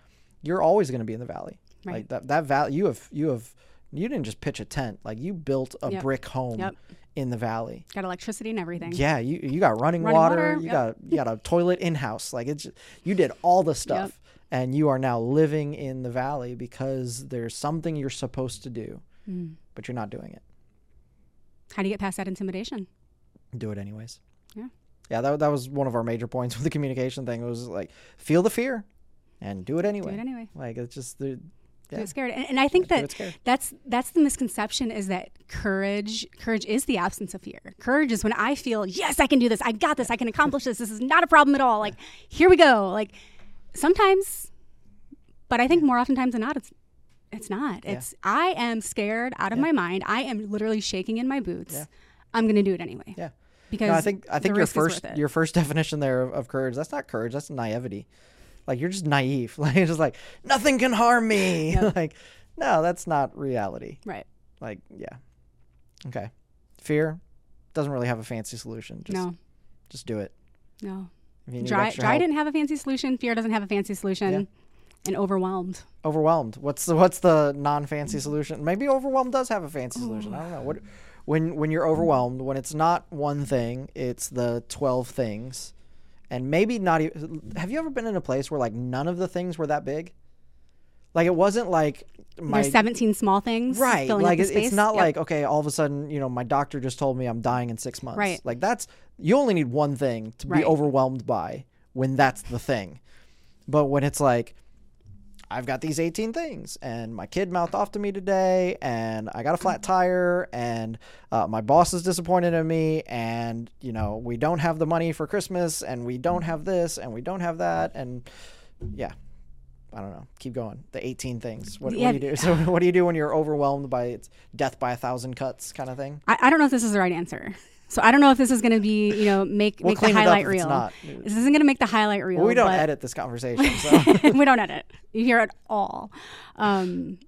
you're always gonna be in the valley, Right. like that that valley you have you have you didn't just pitch a tent like you built a Yep. brick home Yep. in the valley Got electricity and everything. yeah you you got running, Running water, water, you yep. got you got a toilet in house like it's you did all the stuff and you are now living in the valley because there's something you're supposed to do Mm. but you're not doing it How do you get past that intimidation? do it anyways. Yeah. yeah that, that was one of our major points with the communication thing it was like feel the fear and do it anyway. Do it anyway. like it's just the Do Yeah. it scared. And, and I think that that's that's the misconception is that courage courage is the absence of fear. Courage is when i feel yes i can do this. I got this. I can accomplish this. This is not a problem at all. Like here we go. Like sometimes but i think more oftentimes than not it's it's not. It's i am scared out of my mind. I am literally shaking in my boots. Yeah. i'm gonna do it anyway. Yeah. because No, I think I think your risk is worth first your first definition there of, of courage that's not courage that's naivety. Like you're just naive. Like just like nothing can harm me. Yep. like no that's not reality. Right. Like yeah. Okay. Fear doesn't really have a fancy solution. Just no. just do it. No. If you dry, dry help, didn't have a fancy solution fear doesn't have a fancy solution. Yeah. And overwhelmed. Overwhelmed. What's the what's the non-fancy solution? Maybe overwhelmed does have a fancy solution. I don't know. What when when you're overwhelmed when it's not one thing it's the 12 things. And maybe not even have you ever been in a place where like none of the things were that big? Like it wasn't like my there's 17 small things right. filling like it- it's not Yep. like okay all of a sudden you know my doctor just told me i'm dying in six months. Right. like that's you only need one thing to be overwhelmed by when that's the thing. But when it's like i've got these 18 things and my kid mouthed off to me today and i got a flat tire and uh, my boss is disappointed in me and you know we don't have the money for christmas and we don't have this and we don't have that and yeah I don't know. Keep going. The 18 things. What, Yeah. what do you do? So, what do you do when you're overwhelmed by it's death by a thousand cuts kind of thing? I, I don't know if this is the right answer. So I don't know if this is going to be, you know, make We'll make the clean it up highlight reel. not. This isn't going to make the highlight reel. Well, we don't edit this conversation, so we don't edit. You hear it all. Um,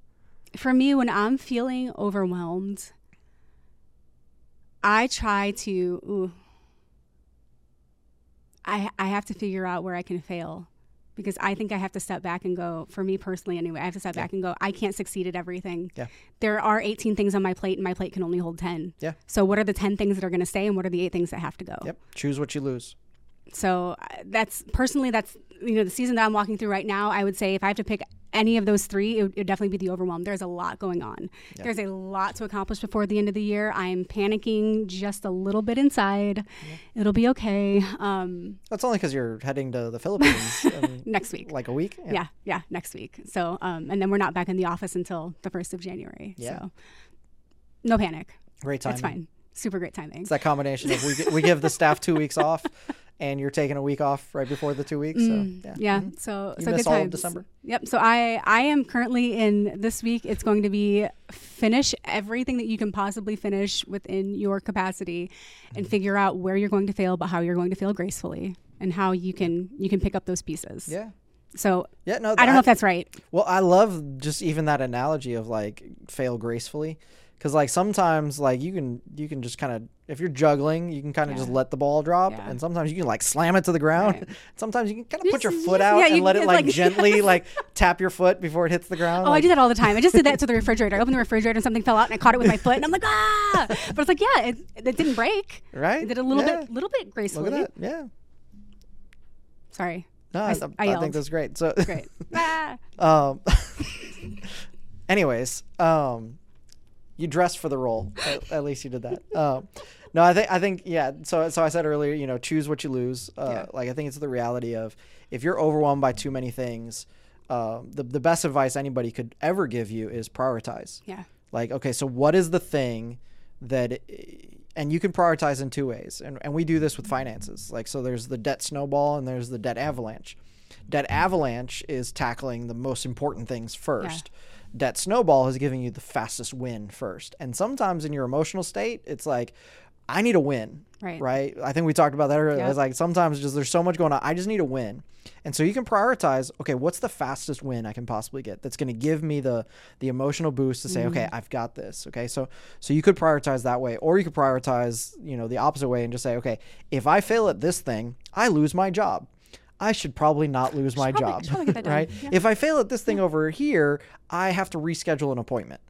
for me, when I'm feeling overwhelmed, I try to. Ooh, I I have to figure out where I can fail. Because I think I have to step back and go, for me personally anyway, I have to step back and go, I can't succeed at everything. Yeah. There are 18 things on my plate and my plate can only hold 10. Yeah. So what are the 10 things that are going to stay and what are the eight things that have to go? yep. Choose what you lose. So uh, that's personally that's you know the season that I'm walking through right now. I would say if I have to pick any of those three, it would, it would definitely be the overwhelm. There's a lot going on. Yeah. There's a lot to accomplish before the end of the year. I'm panicking just a little bit inside. It'll be okay. Um, That's only because you're heading to the Philippines in next week. like a week. Yeah. yeah, next week. So um, and then we're not back in the office until the first of January. Yeah. So no panic. Great time. It's fine. Super great timing. It's that combination of we, we give the staff two weeks off, and you're taking a week off right before the two weeks. So Mm, yeah. yeah. Mhm. So You so miss good all of. December? Yep. So I I am currently in this week. It's going to be finish everything that you can possibly finish within your capacity, Mm-hmm. and figure out where you're going to fail, but how you're going to fail gracefully, and how you can you can pick up those pieces. Yeah. So Yeah. No. I don't know if that's right. Well, I love just even that analogy of like fail gracefully, because like sometimes like you can you can just kind of if you're juggling you can kind of just let the ball drop, Yeah. and sometimes you can like slam it to the ground. Right. Sometimes you can kind of put your foot yeah, out you and let it like, like- gently like tap your foot before it hits the ground. Oh, I do that all the time. I just did that to the refrigerator. I opened the refrigerator and something fell out, and I caught it with my foot, and I'm like, ah! But it's like, yeah, it, it didn't break. right. It did a little Yeah. bit, little bit Look gracefully. at that. Yeah. Sorry, No, I, I, I I think that's great. So, great. ah. um, anyways, um, you dressed for the role. at, at least you did that. Um, no, I think I think yeah. So so I said earlier, you know, choose what you lose. Uh, Yeah. Like I think it's the reality of if you're overwhelmed by too many things, uh, the the best advice anybody could ever give you is prioritize. Yeah. Like, okay, so what is the thing that, and you can prioritize in two ways. And, and we do this with finances. Like, so there's the debt snowball and there's the debt avalanche. Debt avalanche is tackling the most important things first. Debt snowball is giving you the fastest win first. And sometimes in your emotional state, it's like, I need a win. Right. Right. I think we talked about that earlier. Yeah. It's like sometimes just there's so much going on. I just need a win. And so you can prioritize, okay, what's the fastest win I can possibly get that's going to give me the the emotional boost to say, mm-hmm. okay, I've got this. Okay. So so you could prioritize that way or you could prioritize, you know, the opposite way and just say, okay, if I fail at this thing, I lose my job. I should probably not lose my probably- job. probably get that done. right? Yeah. If I fail at this thing over here, I have to reschedule an appointment.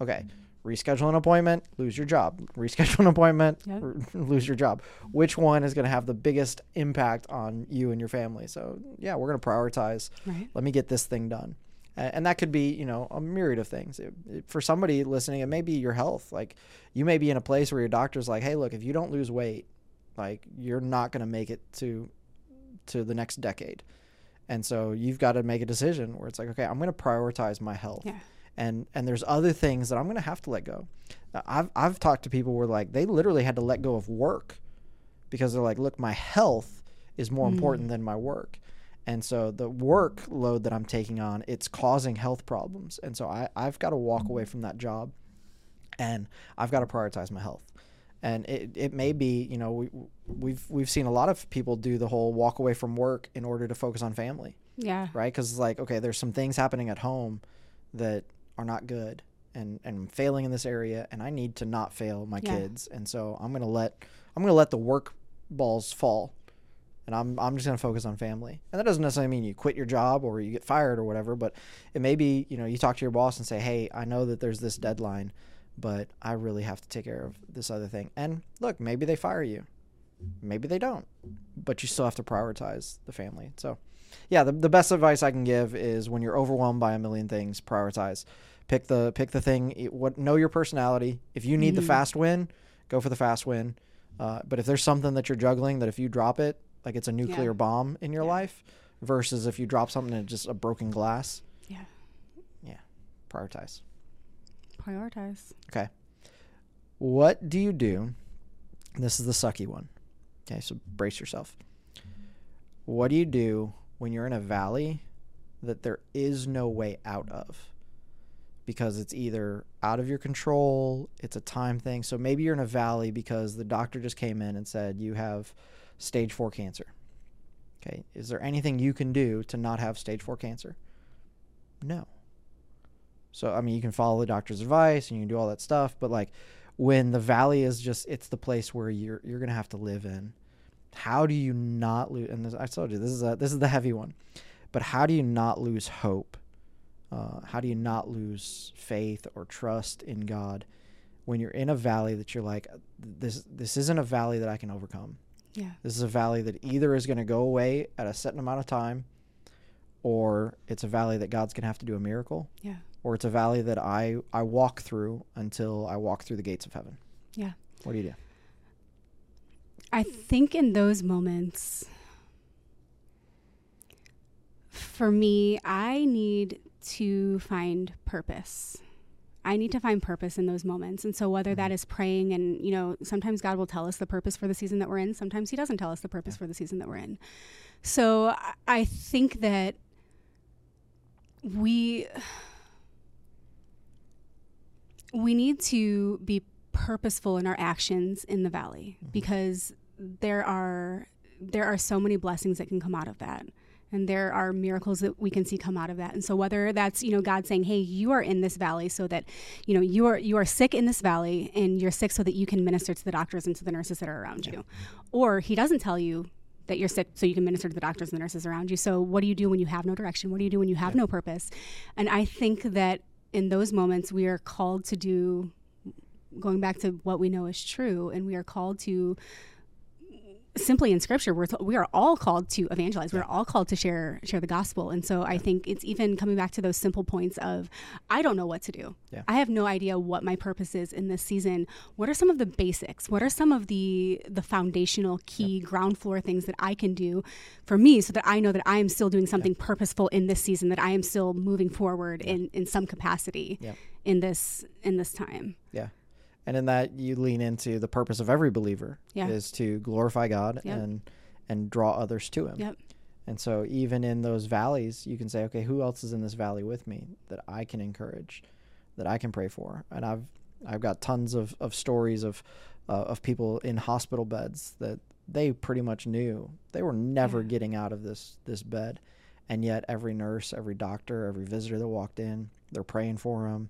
Okay. Reschedule an appointment, lose your job. Reschedule an appointment, Yeah. r- lose your job. Which one is going to have the biggest impact on you and your family? So, yeah, we're going to prioritize. Right. Let me get this thing done. A- And that could be, you know, a myriad of things. It- it- for somebody listening, it may be your health. Like, you may be in a place where your doctor's like, "Hey, look, if you don't lose weight, like, you're not going to make it to to the next decade." And so you've got to make a decision where it's like, okay, I'm going to prioritize my health. Yeah. And and there's other things that I'm going to have to let go. I've I've talked to people where like they literally had to let go of work because they're like, look, my health is more mm. important than my work. And so the workload that I'm taking on, it's causing health problems. And so I, I've got to walk mm. away from that job and I've got to prioritize my health. And it, it may be, you know, we, we've we've seen a lot of people do the whole walk away from work in order to focus on family, Yeah. right? Because it's like, okay, there's some things happening at home that are not good, and and I'm failing in this area, and I need to not fail my Yeah. kids, and so I'm gonna let I'm gonna let the work balls fall, and I'm I'm just gonna focus on family, and that doesn't necessarily mean you quit your job or you get fired or whatever, but it may be you know you talk to your boss and say, hey, I know that there's this deadline, but I really have to take care of this other thing, and look, maybe they fire you, maybe they don't, but you still have to prioritize the family, so. Yeah, the, the best advice I can give is when you're overwhelmed by a million things, prioritize. Pick the pick the thing. What know your personality. If you need the Mhm. fast win, go for the fast win. Uh, but if there's something that you're juggling that if you drop it, like it's a nuclear bomb in your Yeah. life, versus if you drop something and it's just a broken glass, Yeah. Yeah. prioritize. Prioritize. Okay. What do you do? This is the sucky one. Okay, so brace yourself. What do you do when you're in a valley that there is no way out of? Because it's either out of your control, it's a time thing. So maybe you're in a valley because the doctor just came in and said you have stage four cancer. Okay, is there anything you can do to not have stage four cancer? No. So I mean, you can follow the doctor's advice and you can do all that stuff, but like when the valley is just it's the place where you're you're gonna have to live in. How do you not lose? And this, I told you this is a, this is the heavy one, but how do you not lose hope? Uh, how do you not lose faith or trust in God when you're in a valley that you're like this this isn't a valley that I can overcome. Yeah. This is a valley that either is going to go away at a certain amount of time, or it's a valley that God's going to have to do a miracle Yeah. Or it's a valley that I I walk through until I walk through the gates of heaven. Yeah. What do you do? I think in those moments, for me, I need to find purpose. I need to find purpose in those moments. And so, whether that mm-hmm. is praying, and, you know, sometimes God will tell us the purpose for the season that we're in, sometimes He doesn't tell us the purpose for the season that we're in. So, I- I think that we we need to be purposeful in our actions in the valley mm-hmm. because there are there are so many blessings that can come out of that. And there are miracles that we can see come out of that. And so whether that's you know god saying hey you are in this valley so that you know you are you are sick in this valley and you're sick so that you can minister to the doctors and to the nurses that are around you. Or he doesn't tell you that you're sick so you can minister to the doctors and the nurses around you. So what do you do when you have no direction? What do you do when you have no purpose? And i think that in those moments we are called to do going back to what we know is true and we are called to simply in scripture we're we are all called to evangelize. We're all called to share share the gospel. And so i think it's even coming back to those simple points of i don't know what to do. Yeah. i have no idea what my purpose is in this season. What are some of the basics? What are some of the the foundational key ground floor things that i can do for me so that i know that i am still doing something purposeful in this season that i am still moving forward in in some capacity Yep. in this in this time? Yeah. And in that you lean into the purpose of every believer Yeah. is to glorify God Yep. and and draw others to him. yep And so even in those valleys, you can say, okay, who else is in this valley with me that I can encourage, that I can pray for? And I've I've got tons of, of stories of uh, of people in hospital beds that they pretty much knew they were never Yeah. getting out of this this bed, and yet every nurse, every doctor, every visitor that walked in, they're praying for them.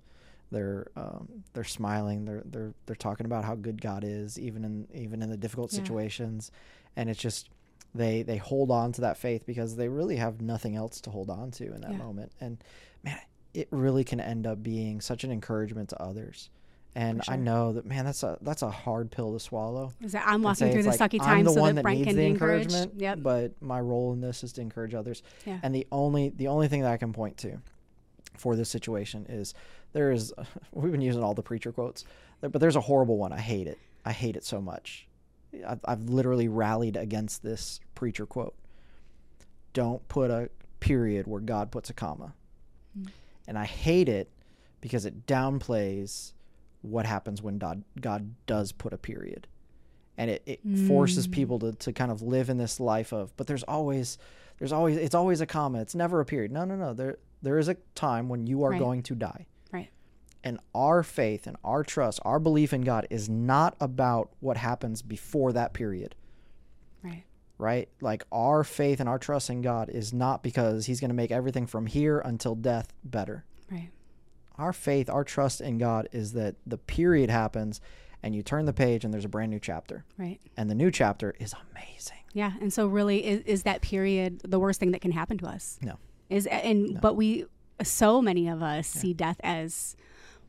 They're um, they're smiling. They're they're they're talking about how good God is, even in even in the difficult Yeah. situations, and it's just they they hold on to that faith because they really have nothing else to hold on to in that Yeah. moment and man it really can end up being such an encouragement to others and For i know that man that's a that's a hard pill to swallow is that i'm walking through the like, sucky I'm the so one that that brent needs can the be encouraged encouragement yep but my role in this is to encourage others Yeah. and the only the only thing that i can point to for this situation is there is we've been using all the preacher quotes but there's a horrible one. I hate it. I hate it so much. I've, I've literally rallied against this preacher quote. Don't put a period where god puts a comma. Mm. and i hate it because it downplays what happens when god, god does put a period. And it, it forces Mm. people to, to kind of live in this life of but there's always there's always it's always a comma. It's never a period. No no no. There there is a time when you are Right. going to die. Right. And our faith and our trust our belief in god is not about what happens before that period. Right. Right? Like our faith and our trust in god is not because he's going to make everything from here until death better. Right. Our faith our trust in god is that the period happens and you turn the page and there's a brand new chapter. Right. And the new chapter is amazing. Yeah, and so really, is, is that period the worst thing that can happen to us? No. Is and but we, so many of us see death as,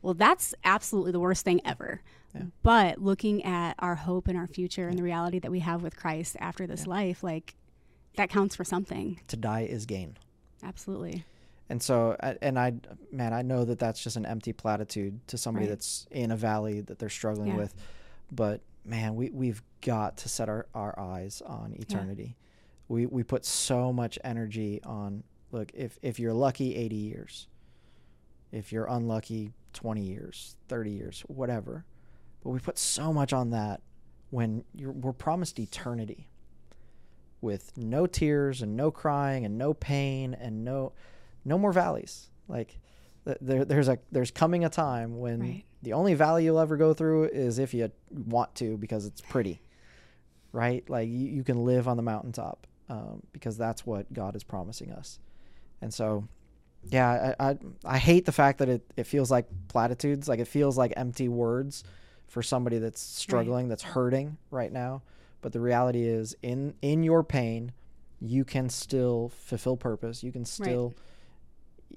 well, that's absolutely the worst thing ever. Yeah. But looking at our hope and our future and the reality that we have with Christ after this life, like that counts for something. to die is gain Absolutely. and so and i man i know that that's just an empty platitude to somebody Right. that's in a valley that they're struggling Yeah. with but man we, we've got to set our, our eyes on eternity we, we put so much energy on look if, if you're lucky 80 years. If you're unlucky 20 years 30 years whatever. But we put so much on that when you're, we're promised eternity with no tears and no crying and no pain and no no more valleys. Like there, there's a there's coming a time when Right. the only valley you'll ever go through is if you want to because it's pretty right? Like you, you can live on the mountaintop um, because that's what god is promising us and so yeah I, I i hate the fact that it, it feels like platitudes like it feels like empty words for somebody that's struggling that's hurting right now but the reality is in in your pain you can still fulfill purpose you can still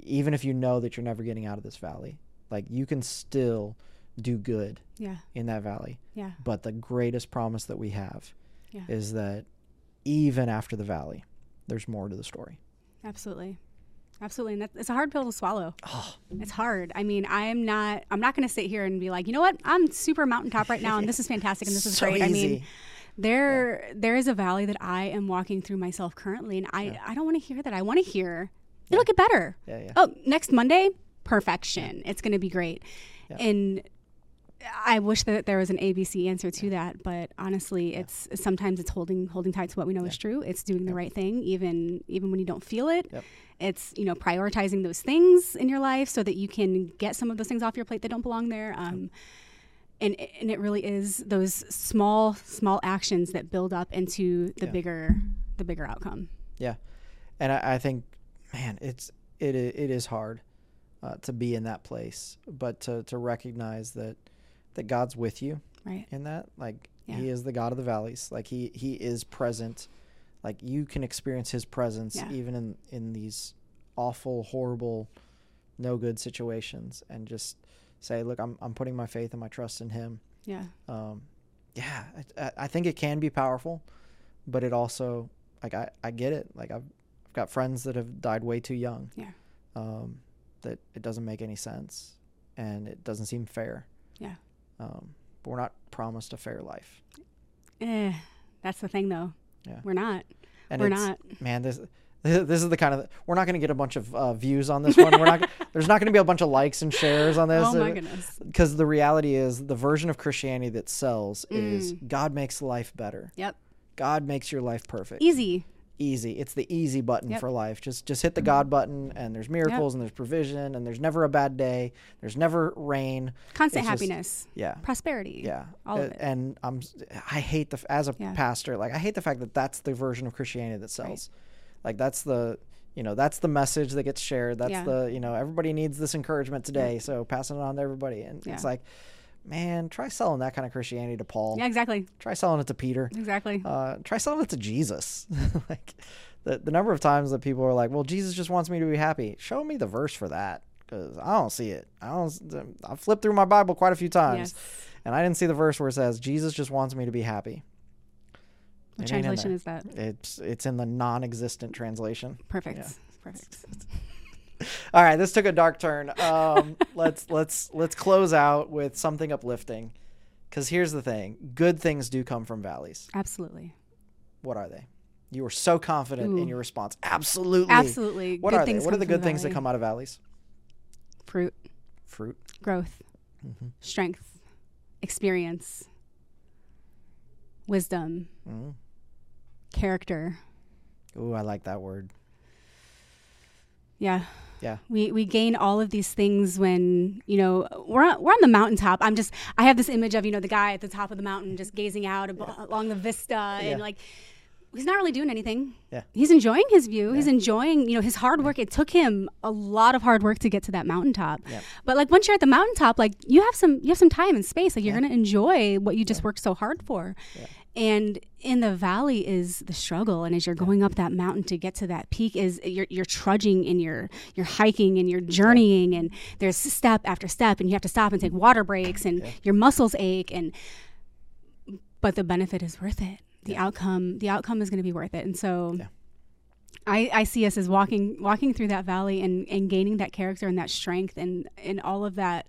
even if you know that you're never getting out of this valley like you can still do good Yeah. in that valley Yeah. but the greatest promise that we have Yeah. is that even after the valley there's more to the story Absolutely. Absolutely. And that, it's a hard pill to swallow. oh It's hard. I mean, I'm not, I'm not going to sit here and be like, you know what? I'm super mountaintop right now and this is fantastic and this is so great. I mean, easy. there, there is a valley that I am walking through myself currently. And I, I don't want to hear that. I want to hear it'll get better. yeah yeah Oh, next Monday, perfection. It's going to be great. Yeah. And I wish that there was an ABC answer to that, but honestly, it's sometimes it's holding holding tight to what we know is true. It's doing the right thing, even even when you don't feel it. Yep. It's you know prioritizing those things in your life so that you can get some of those things off your plate that don't belong there. Um, and and it really is those small small actions that build up into the Yeah. bigger the bigger outcome. Yeah, and I, I think, man, it's it it is hard uh, to be in that place, but to to recognize that that God's with you Right. in that. Like Yeah. He is the God of the valleys. Like He He is present. Like you can experience His presence Yeah. even in in these awful, horrible, no good situations, and just say, look, I'm I'm putting my faith and my trust in Him Yeah. um, yeah, I, I- I think it can be powerful, but it also like I, I get it. Like I've, I've got friends that have died way too young. Yeah. Um, that it doesn't make any sense, and it doesn't seem fair. Yeah. Um, but we're not promised a fair life. Eh, that's the thing, though. Yeah. We're not. And We're not. Man, this this is the kind of we're not going to get a bunch of uh, views on this one. We're not. there's not going to be a bunch of likes and shares on this. Oh my goodness. Because the reality is, the version of Christianity that sells is Mm. God makes life better. Yep. God makes your life perfect. Easy. Easy. It's the easy button Yep. for life. Just just hit the mm-hmm. God button, and there's miracles, and there's provision, and there's never a bad day. There's never rain. Constant It's just- happiness. Yeah. Prosperity. Yeah, All of it. and I'm I hate the as a Yeah. pastor like I hate the fact that that's the version of Christianity that sells. Like that's the you know that's the message that gets shared. That's Yeah. the you know everybody needs this encouragement today, so passing it on to everybody. And Yeah. it's like, man, try selling that kind of Christianity to Paul. Yeah, exactly. Try selling it to Peter. Exactly. Uh, try selling it to Jesus. like the the number of times that people are like, well, Jesus just wants me to be happy. Show me the verse for that. Because I don't see it. I don't. I've flipped through my Bible quite a few times. yes. And I didn't see the verse where it says Jesus just wants me to be happy. What It ain't in translation is that? It's it's in the non-existent translation. Perfect. Yeah. Perfect. All right, this took a dark turn. Um, let's let's let's close out with something uplifting. Because here's the thing: good things do come from valleys. Absolutely. What are they? You were so confident in your response. Absolutely. Absolutely. What good are they? What are the good things that come out of valleys? Fruit, Fruit. growth, Mhm. strength, experience, wisdom, Mm. character. Ooh, I like that word. Yeah. Yeah. We we gain all of these things when, you know, we're on, we're on the mountaintop. I'm just I have this image of, you know, the guy at the top of the mountain just gazing out ab- along the vista Yeah. and like he's not really doing anything. Yeah. He's enjoying his view. He's enjoying, you know, his hard work. It took him a lot of hard work to get to that mountaintop. Yeah. But like once you're at the mountaintop, like you have some you have some time and space. Like you're going to enjoy what you just worked so hard for. Yeah. And in the valley is the struggle and as you're going up that mountain to get to that peak is you're, you're trudging and you're you're hiking and you're journeying and there's step after step and you have to stop and take water breaks and your muscles ache and but the benefit is worth it. The outcome the outcome is going to be worth it. And so Yeah. I, I see us as walking walking through that valley and, and gaining that character and that strength and, and all of that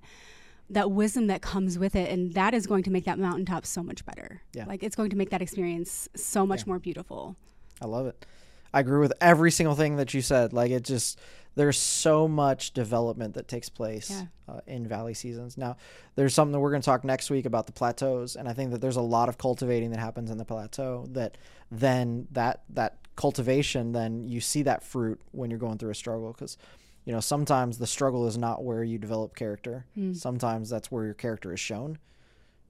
that wisdom that comes with it and that is going to make that mountaintop so much better. Yeah. Like it's going to make that experience so much more beautiful. I love it. I agree with every single thing that you said. Like it just there's so much development that takes place Yeah. uh, in valley seasons. Now, there's something that we're going to talk next week about the plateaus, and I think that there's a lot of cultivating that happens in the plateau. That then that that cultivation, then you see that fruit when you're going through a struggle because. You know, sometimes the struggle is not where you develop character. Sometimes that's where your character is shown.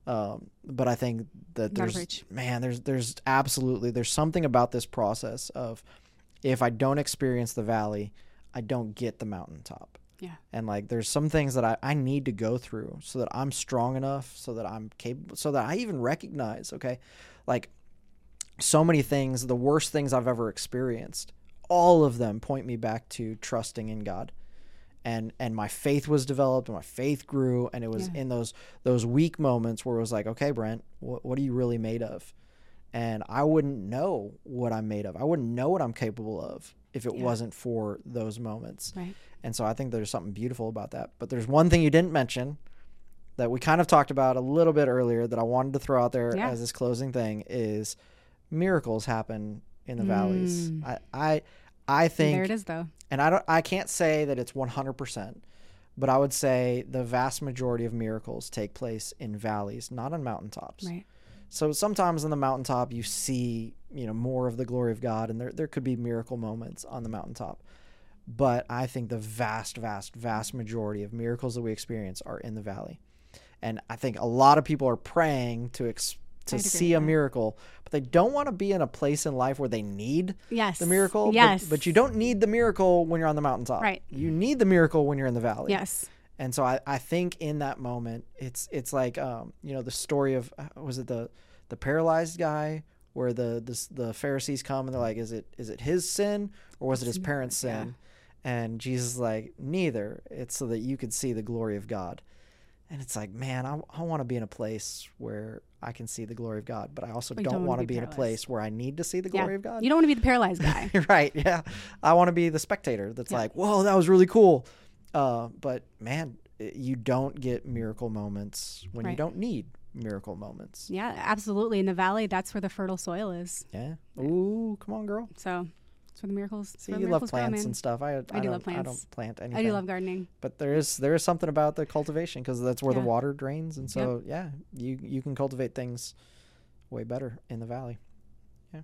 Um, but I think that there's man, there's there's absolutely there's something about this process of if I don't experience the valley, I don't get the mountaintop. Yeah. And like there's some things that I, I need to go through so that I'm strong enough, so that I'm capable so that I even recognize, okay, like so many things, the worst things I've ever experienced, all of them point me back to trusting in God. And and my faith was developed and my faith grew and it was Yeah. in those those weak moments where it was like, okay, Brent, what, what are you really made of? And I wouldn't know what I'm made of. I wouldn't know what I'm capable of if it Yeah. wasn't for those moments. Right. And so I think there's something beautiful about that. But there's one thing you didn't mention that we kind of talked about a little bit earlier that I wanted to throw out there Yeah. as this closing thing is miracles happen in the valleys. Mm. I I I think there it is though. and I don't I can't say that it's 100%, but I would say the vast majority of miracles take place in valleys, not on mountaintops. Right. So sometimes on the mountaintop you see, you know, more of the glory of God and there there could be miracle moments on the mountaintop. But I think the vast vast vast majority of miracles that we experience are in the valley. And I think a lot of people are praying to ex- to see a miracle, but they don't want to be in a place in life where they need Yes. the miracle. but- Yes. But, you don't need the miracle when you're on the mountaintop. Right. You need the miracle when you're in the valley. Yes. And so I, I think in that moment, it's it's like um, you know the story of uh, was it the the paralyzed guy where the the, the Pharisees come and they're like, is it is it his sin or was it his parents' yeah. sin? And Jesus is like, neither. It's so that you could see the glory of God. and it's like, man, I, I want to be in a place where I can see the glory of God, but I also don't, don't wanna be be in a place where I need to see the Yeah. glory of God. You don't want to be the paralyzed guy. right? Yeah, I want to be the spectator that's Yeah. like, whoa, that was really cool. Uh, but man, you don't get miracle moments when you don't need miracle moments. yeah, absolutely. In the valley, that's where the fertile soil is. Yeah. Ooh, come on, girl. So that's where the miracles. See, you the love plants and stuff. I, I, do don't, love I don't plant anything. I do love gardening. but there is there is something about the cultivation because that's where Yeah. the water drains, and so yeah, you you can cultivate things way better in the valley. Yeah,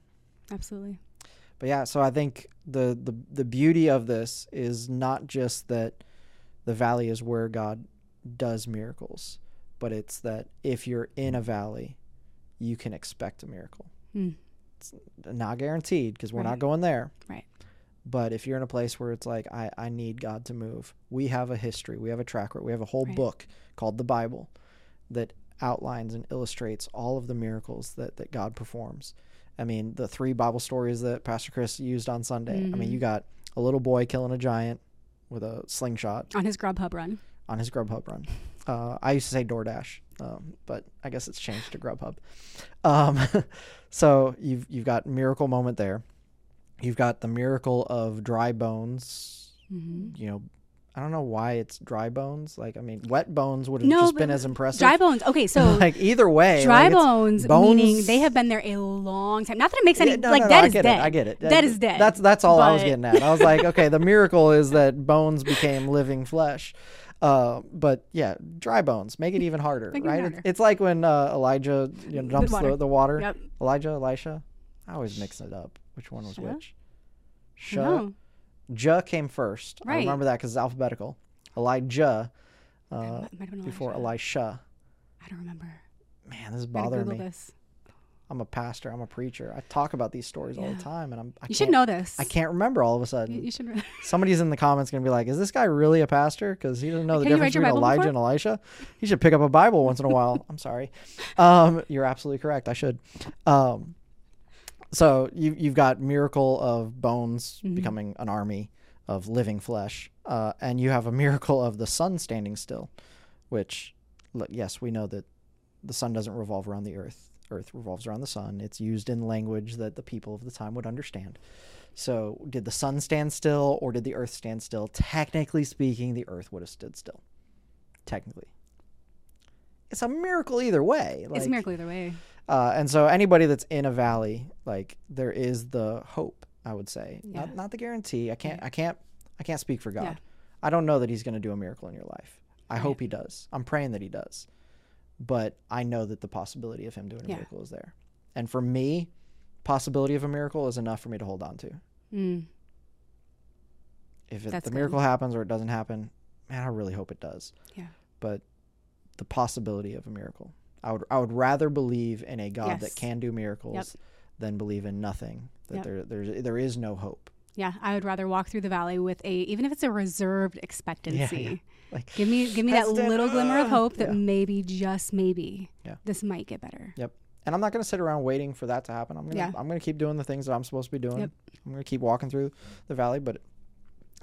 absolutely. But yeah, so I think the the the beauty of this is not just that the valley is where God does miracles, but it's that if you're in a valley, you can expect a miracle. Hmm. It's not guaranteed because we're not going there. Right. But if you're in a place where it's like I I need God to move, we have a history, we have a track record, we have a whole Right. book called the Bible that outlines and illustrates all of the miracles that that God performs. I mean, the three Bible stories that Pastor Chris used on Sunday. I mean, you mm-hmm. got a little boy killing a giant with a slingshot On his Grubhub run. on his Grubhub run. Uh, I used to say DoorDash, um, but I guess it's changed to Grubhub. Um, so you've you've got miracle moment there. You've got the miracle of dry bones. hmm You know, I don't know why it's dry bones. Like, I mean, wet bones would have No, just been as impressive. Dry bones. Okay, so like either way, dry like, bones, bones- meaning they have been there a long time. Not that it makes any Yeah, no, like no, no, dead I is dead. It, I get it. Dead is dead. That's that's all I was getting at. I was like, okay, the miracle is that bones became living flesh. Uh, but yeah, dry bones make it even harder, Make it right? harder. It's, it's like when uh, Elijah you know, dumps the water. The, water. Yep. Elijah, Elisha. I always mix it up. Which one was which? I don't Ja came first. I Right. remember that because it's alphabetical. Elijah uh, Might- might have been before Elisha. I don't remember. Man, this is Gotta bothering Google me. this. I'm a pastor. I'm a preacher. I talk about these stories all the time, and I'm. I You should know this. I can't remember all of a sudden. You, you should. re- Somebody's in the comments gonna be like, "Is this guy really a pastor? Because he doesn't know the difference between Bible Elijah before? and Elisha. He should pick up a Bible once in a while." I'm sorry. Um, you're absolutely correct. I should. Um, so you you've got miracle of bones Mhm. becoming an army of living flesh, uh, and you have a miracle of the sun standing still, which, yes, we know that the sun doesn't revolve around the earth. Earth revolves around the sun. It's used in language that the people of the time would understand. So, did the sun stand still or did the earth stand still? Technically speaking, the earth would have stood still. Technically. It's a miracle either way. it's a miracle either way. Uh, and so, anybody that's in a valley, like, there is the hope, I would say. Yeah. Not, not the guarantee. I can't, Right. I can't, I can't speak for God. Yeah. I don't know that He's going to do a miracle in your life. I Right. hope He does. I'm praying that He does. But I know that the possibility of Him doing a Yeah. miracle is there. And for me, possibility of a miracle is enough for me to hold on to. Mm. if it, the good. miracle happens or it doesn't happen, man, I really hope it does. Yeah. But the possibility of a miracle, I would I would rather believe in a God that can do miracles than believe in nothing. That Yep. there there's there is no hope. Yeah, I would rather walk through the valley with a even if it's a reserved expectancy. yeah. Like Give me give me that little glimmer of uh, hope that yeah. maybe just maybe Yeah. this might get better. Yep. And I'm not going to sit around waiting for that to happen. I'm going to Yeah. I'm going to keep doing the things that I'm supposed to be doing. Yep. I'm going to keep walking through the valley, but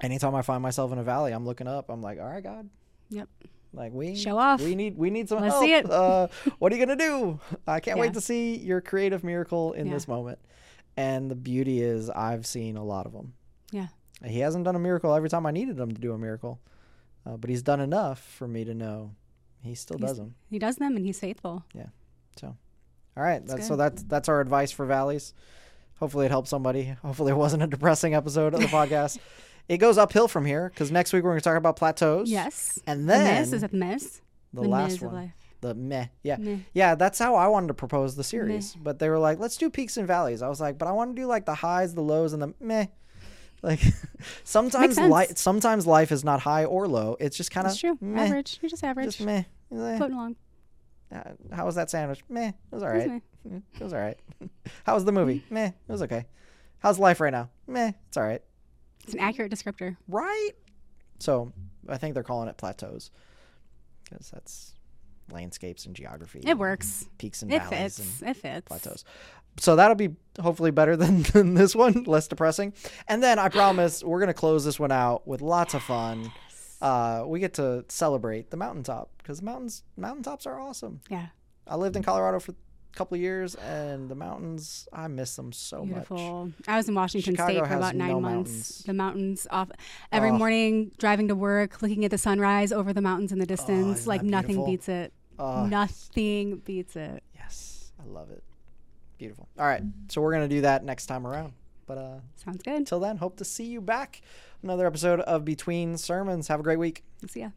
anytime I find myself in a valley, I'm looking up. I'm like, "All right, God." Yep. Like we Show off. We need we need some Let's help. see it. Uh, what are you gonna do? I can't Yeah. wait to see your creative miracle in Yeah. this moment. And the beauty is, I've seen a lot of them. Yeah. He hasn't done a miracle every time I needed him to do a miracle, uh, but he's done enough for me to know he still He's- does them. He does them and he's faithful. Yeah. So, all right, That's that's, so that's that's our advice for valleys. Hopefully, it helped somebody. Hopefully, it wasn't a depressing episode of the podcast. It goes uphill from here because next week we're going to talk about plateaus. Yes. and The then miss is that mess? the, the last one, the meh. Yeah, Meh. Yeah, that's how I wanted to propose the series. But they were like, let's do peaks and valleys. I was like, but I want to do like the highs, the lows, and the meh. Like sometimes life sometimes life is not high or low. It's just kind of true. meh. Average. You're just average. Just meh. Eh, Floating along. uh, How was that sandwich? Meh. It was all right. It was It was all right. How was the movie? Meh. It was okay. How's life right now? Meh. It's all right. It's an accurate descriptor. Right. So I think they're calling it plateaus because that's landscapes and geography. It works. Peaks and It valleys fits. and It fits. plateaus. So that'll be hopefully better than, than this one, less depressing. And then I promise we're gonna close this one out with lots of fun. uh, we get to celebrate the mountaintop because mountains mountaintops are awesome. Yeah. I lived in Colorado for a couple of years, and the mountains I miss them so much. Beautiful. I was in Washington Chicago State for about nine no months. mountains. The mountains off every Oh. morning, driving to work, looking at the sunrise over the mountains in the distance. isn't like nothing beautiful? beats it. Oh, Nothing beats it. yes, I love it. Beautiful. All right, so we're gonna do that next time around. But uh, Sounds good. until then, hope to see you back. Another episode of Between Sermons. Have a great week. See ya.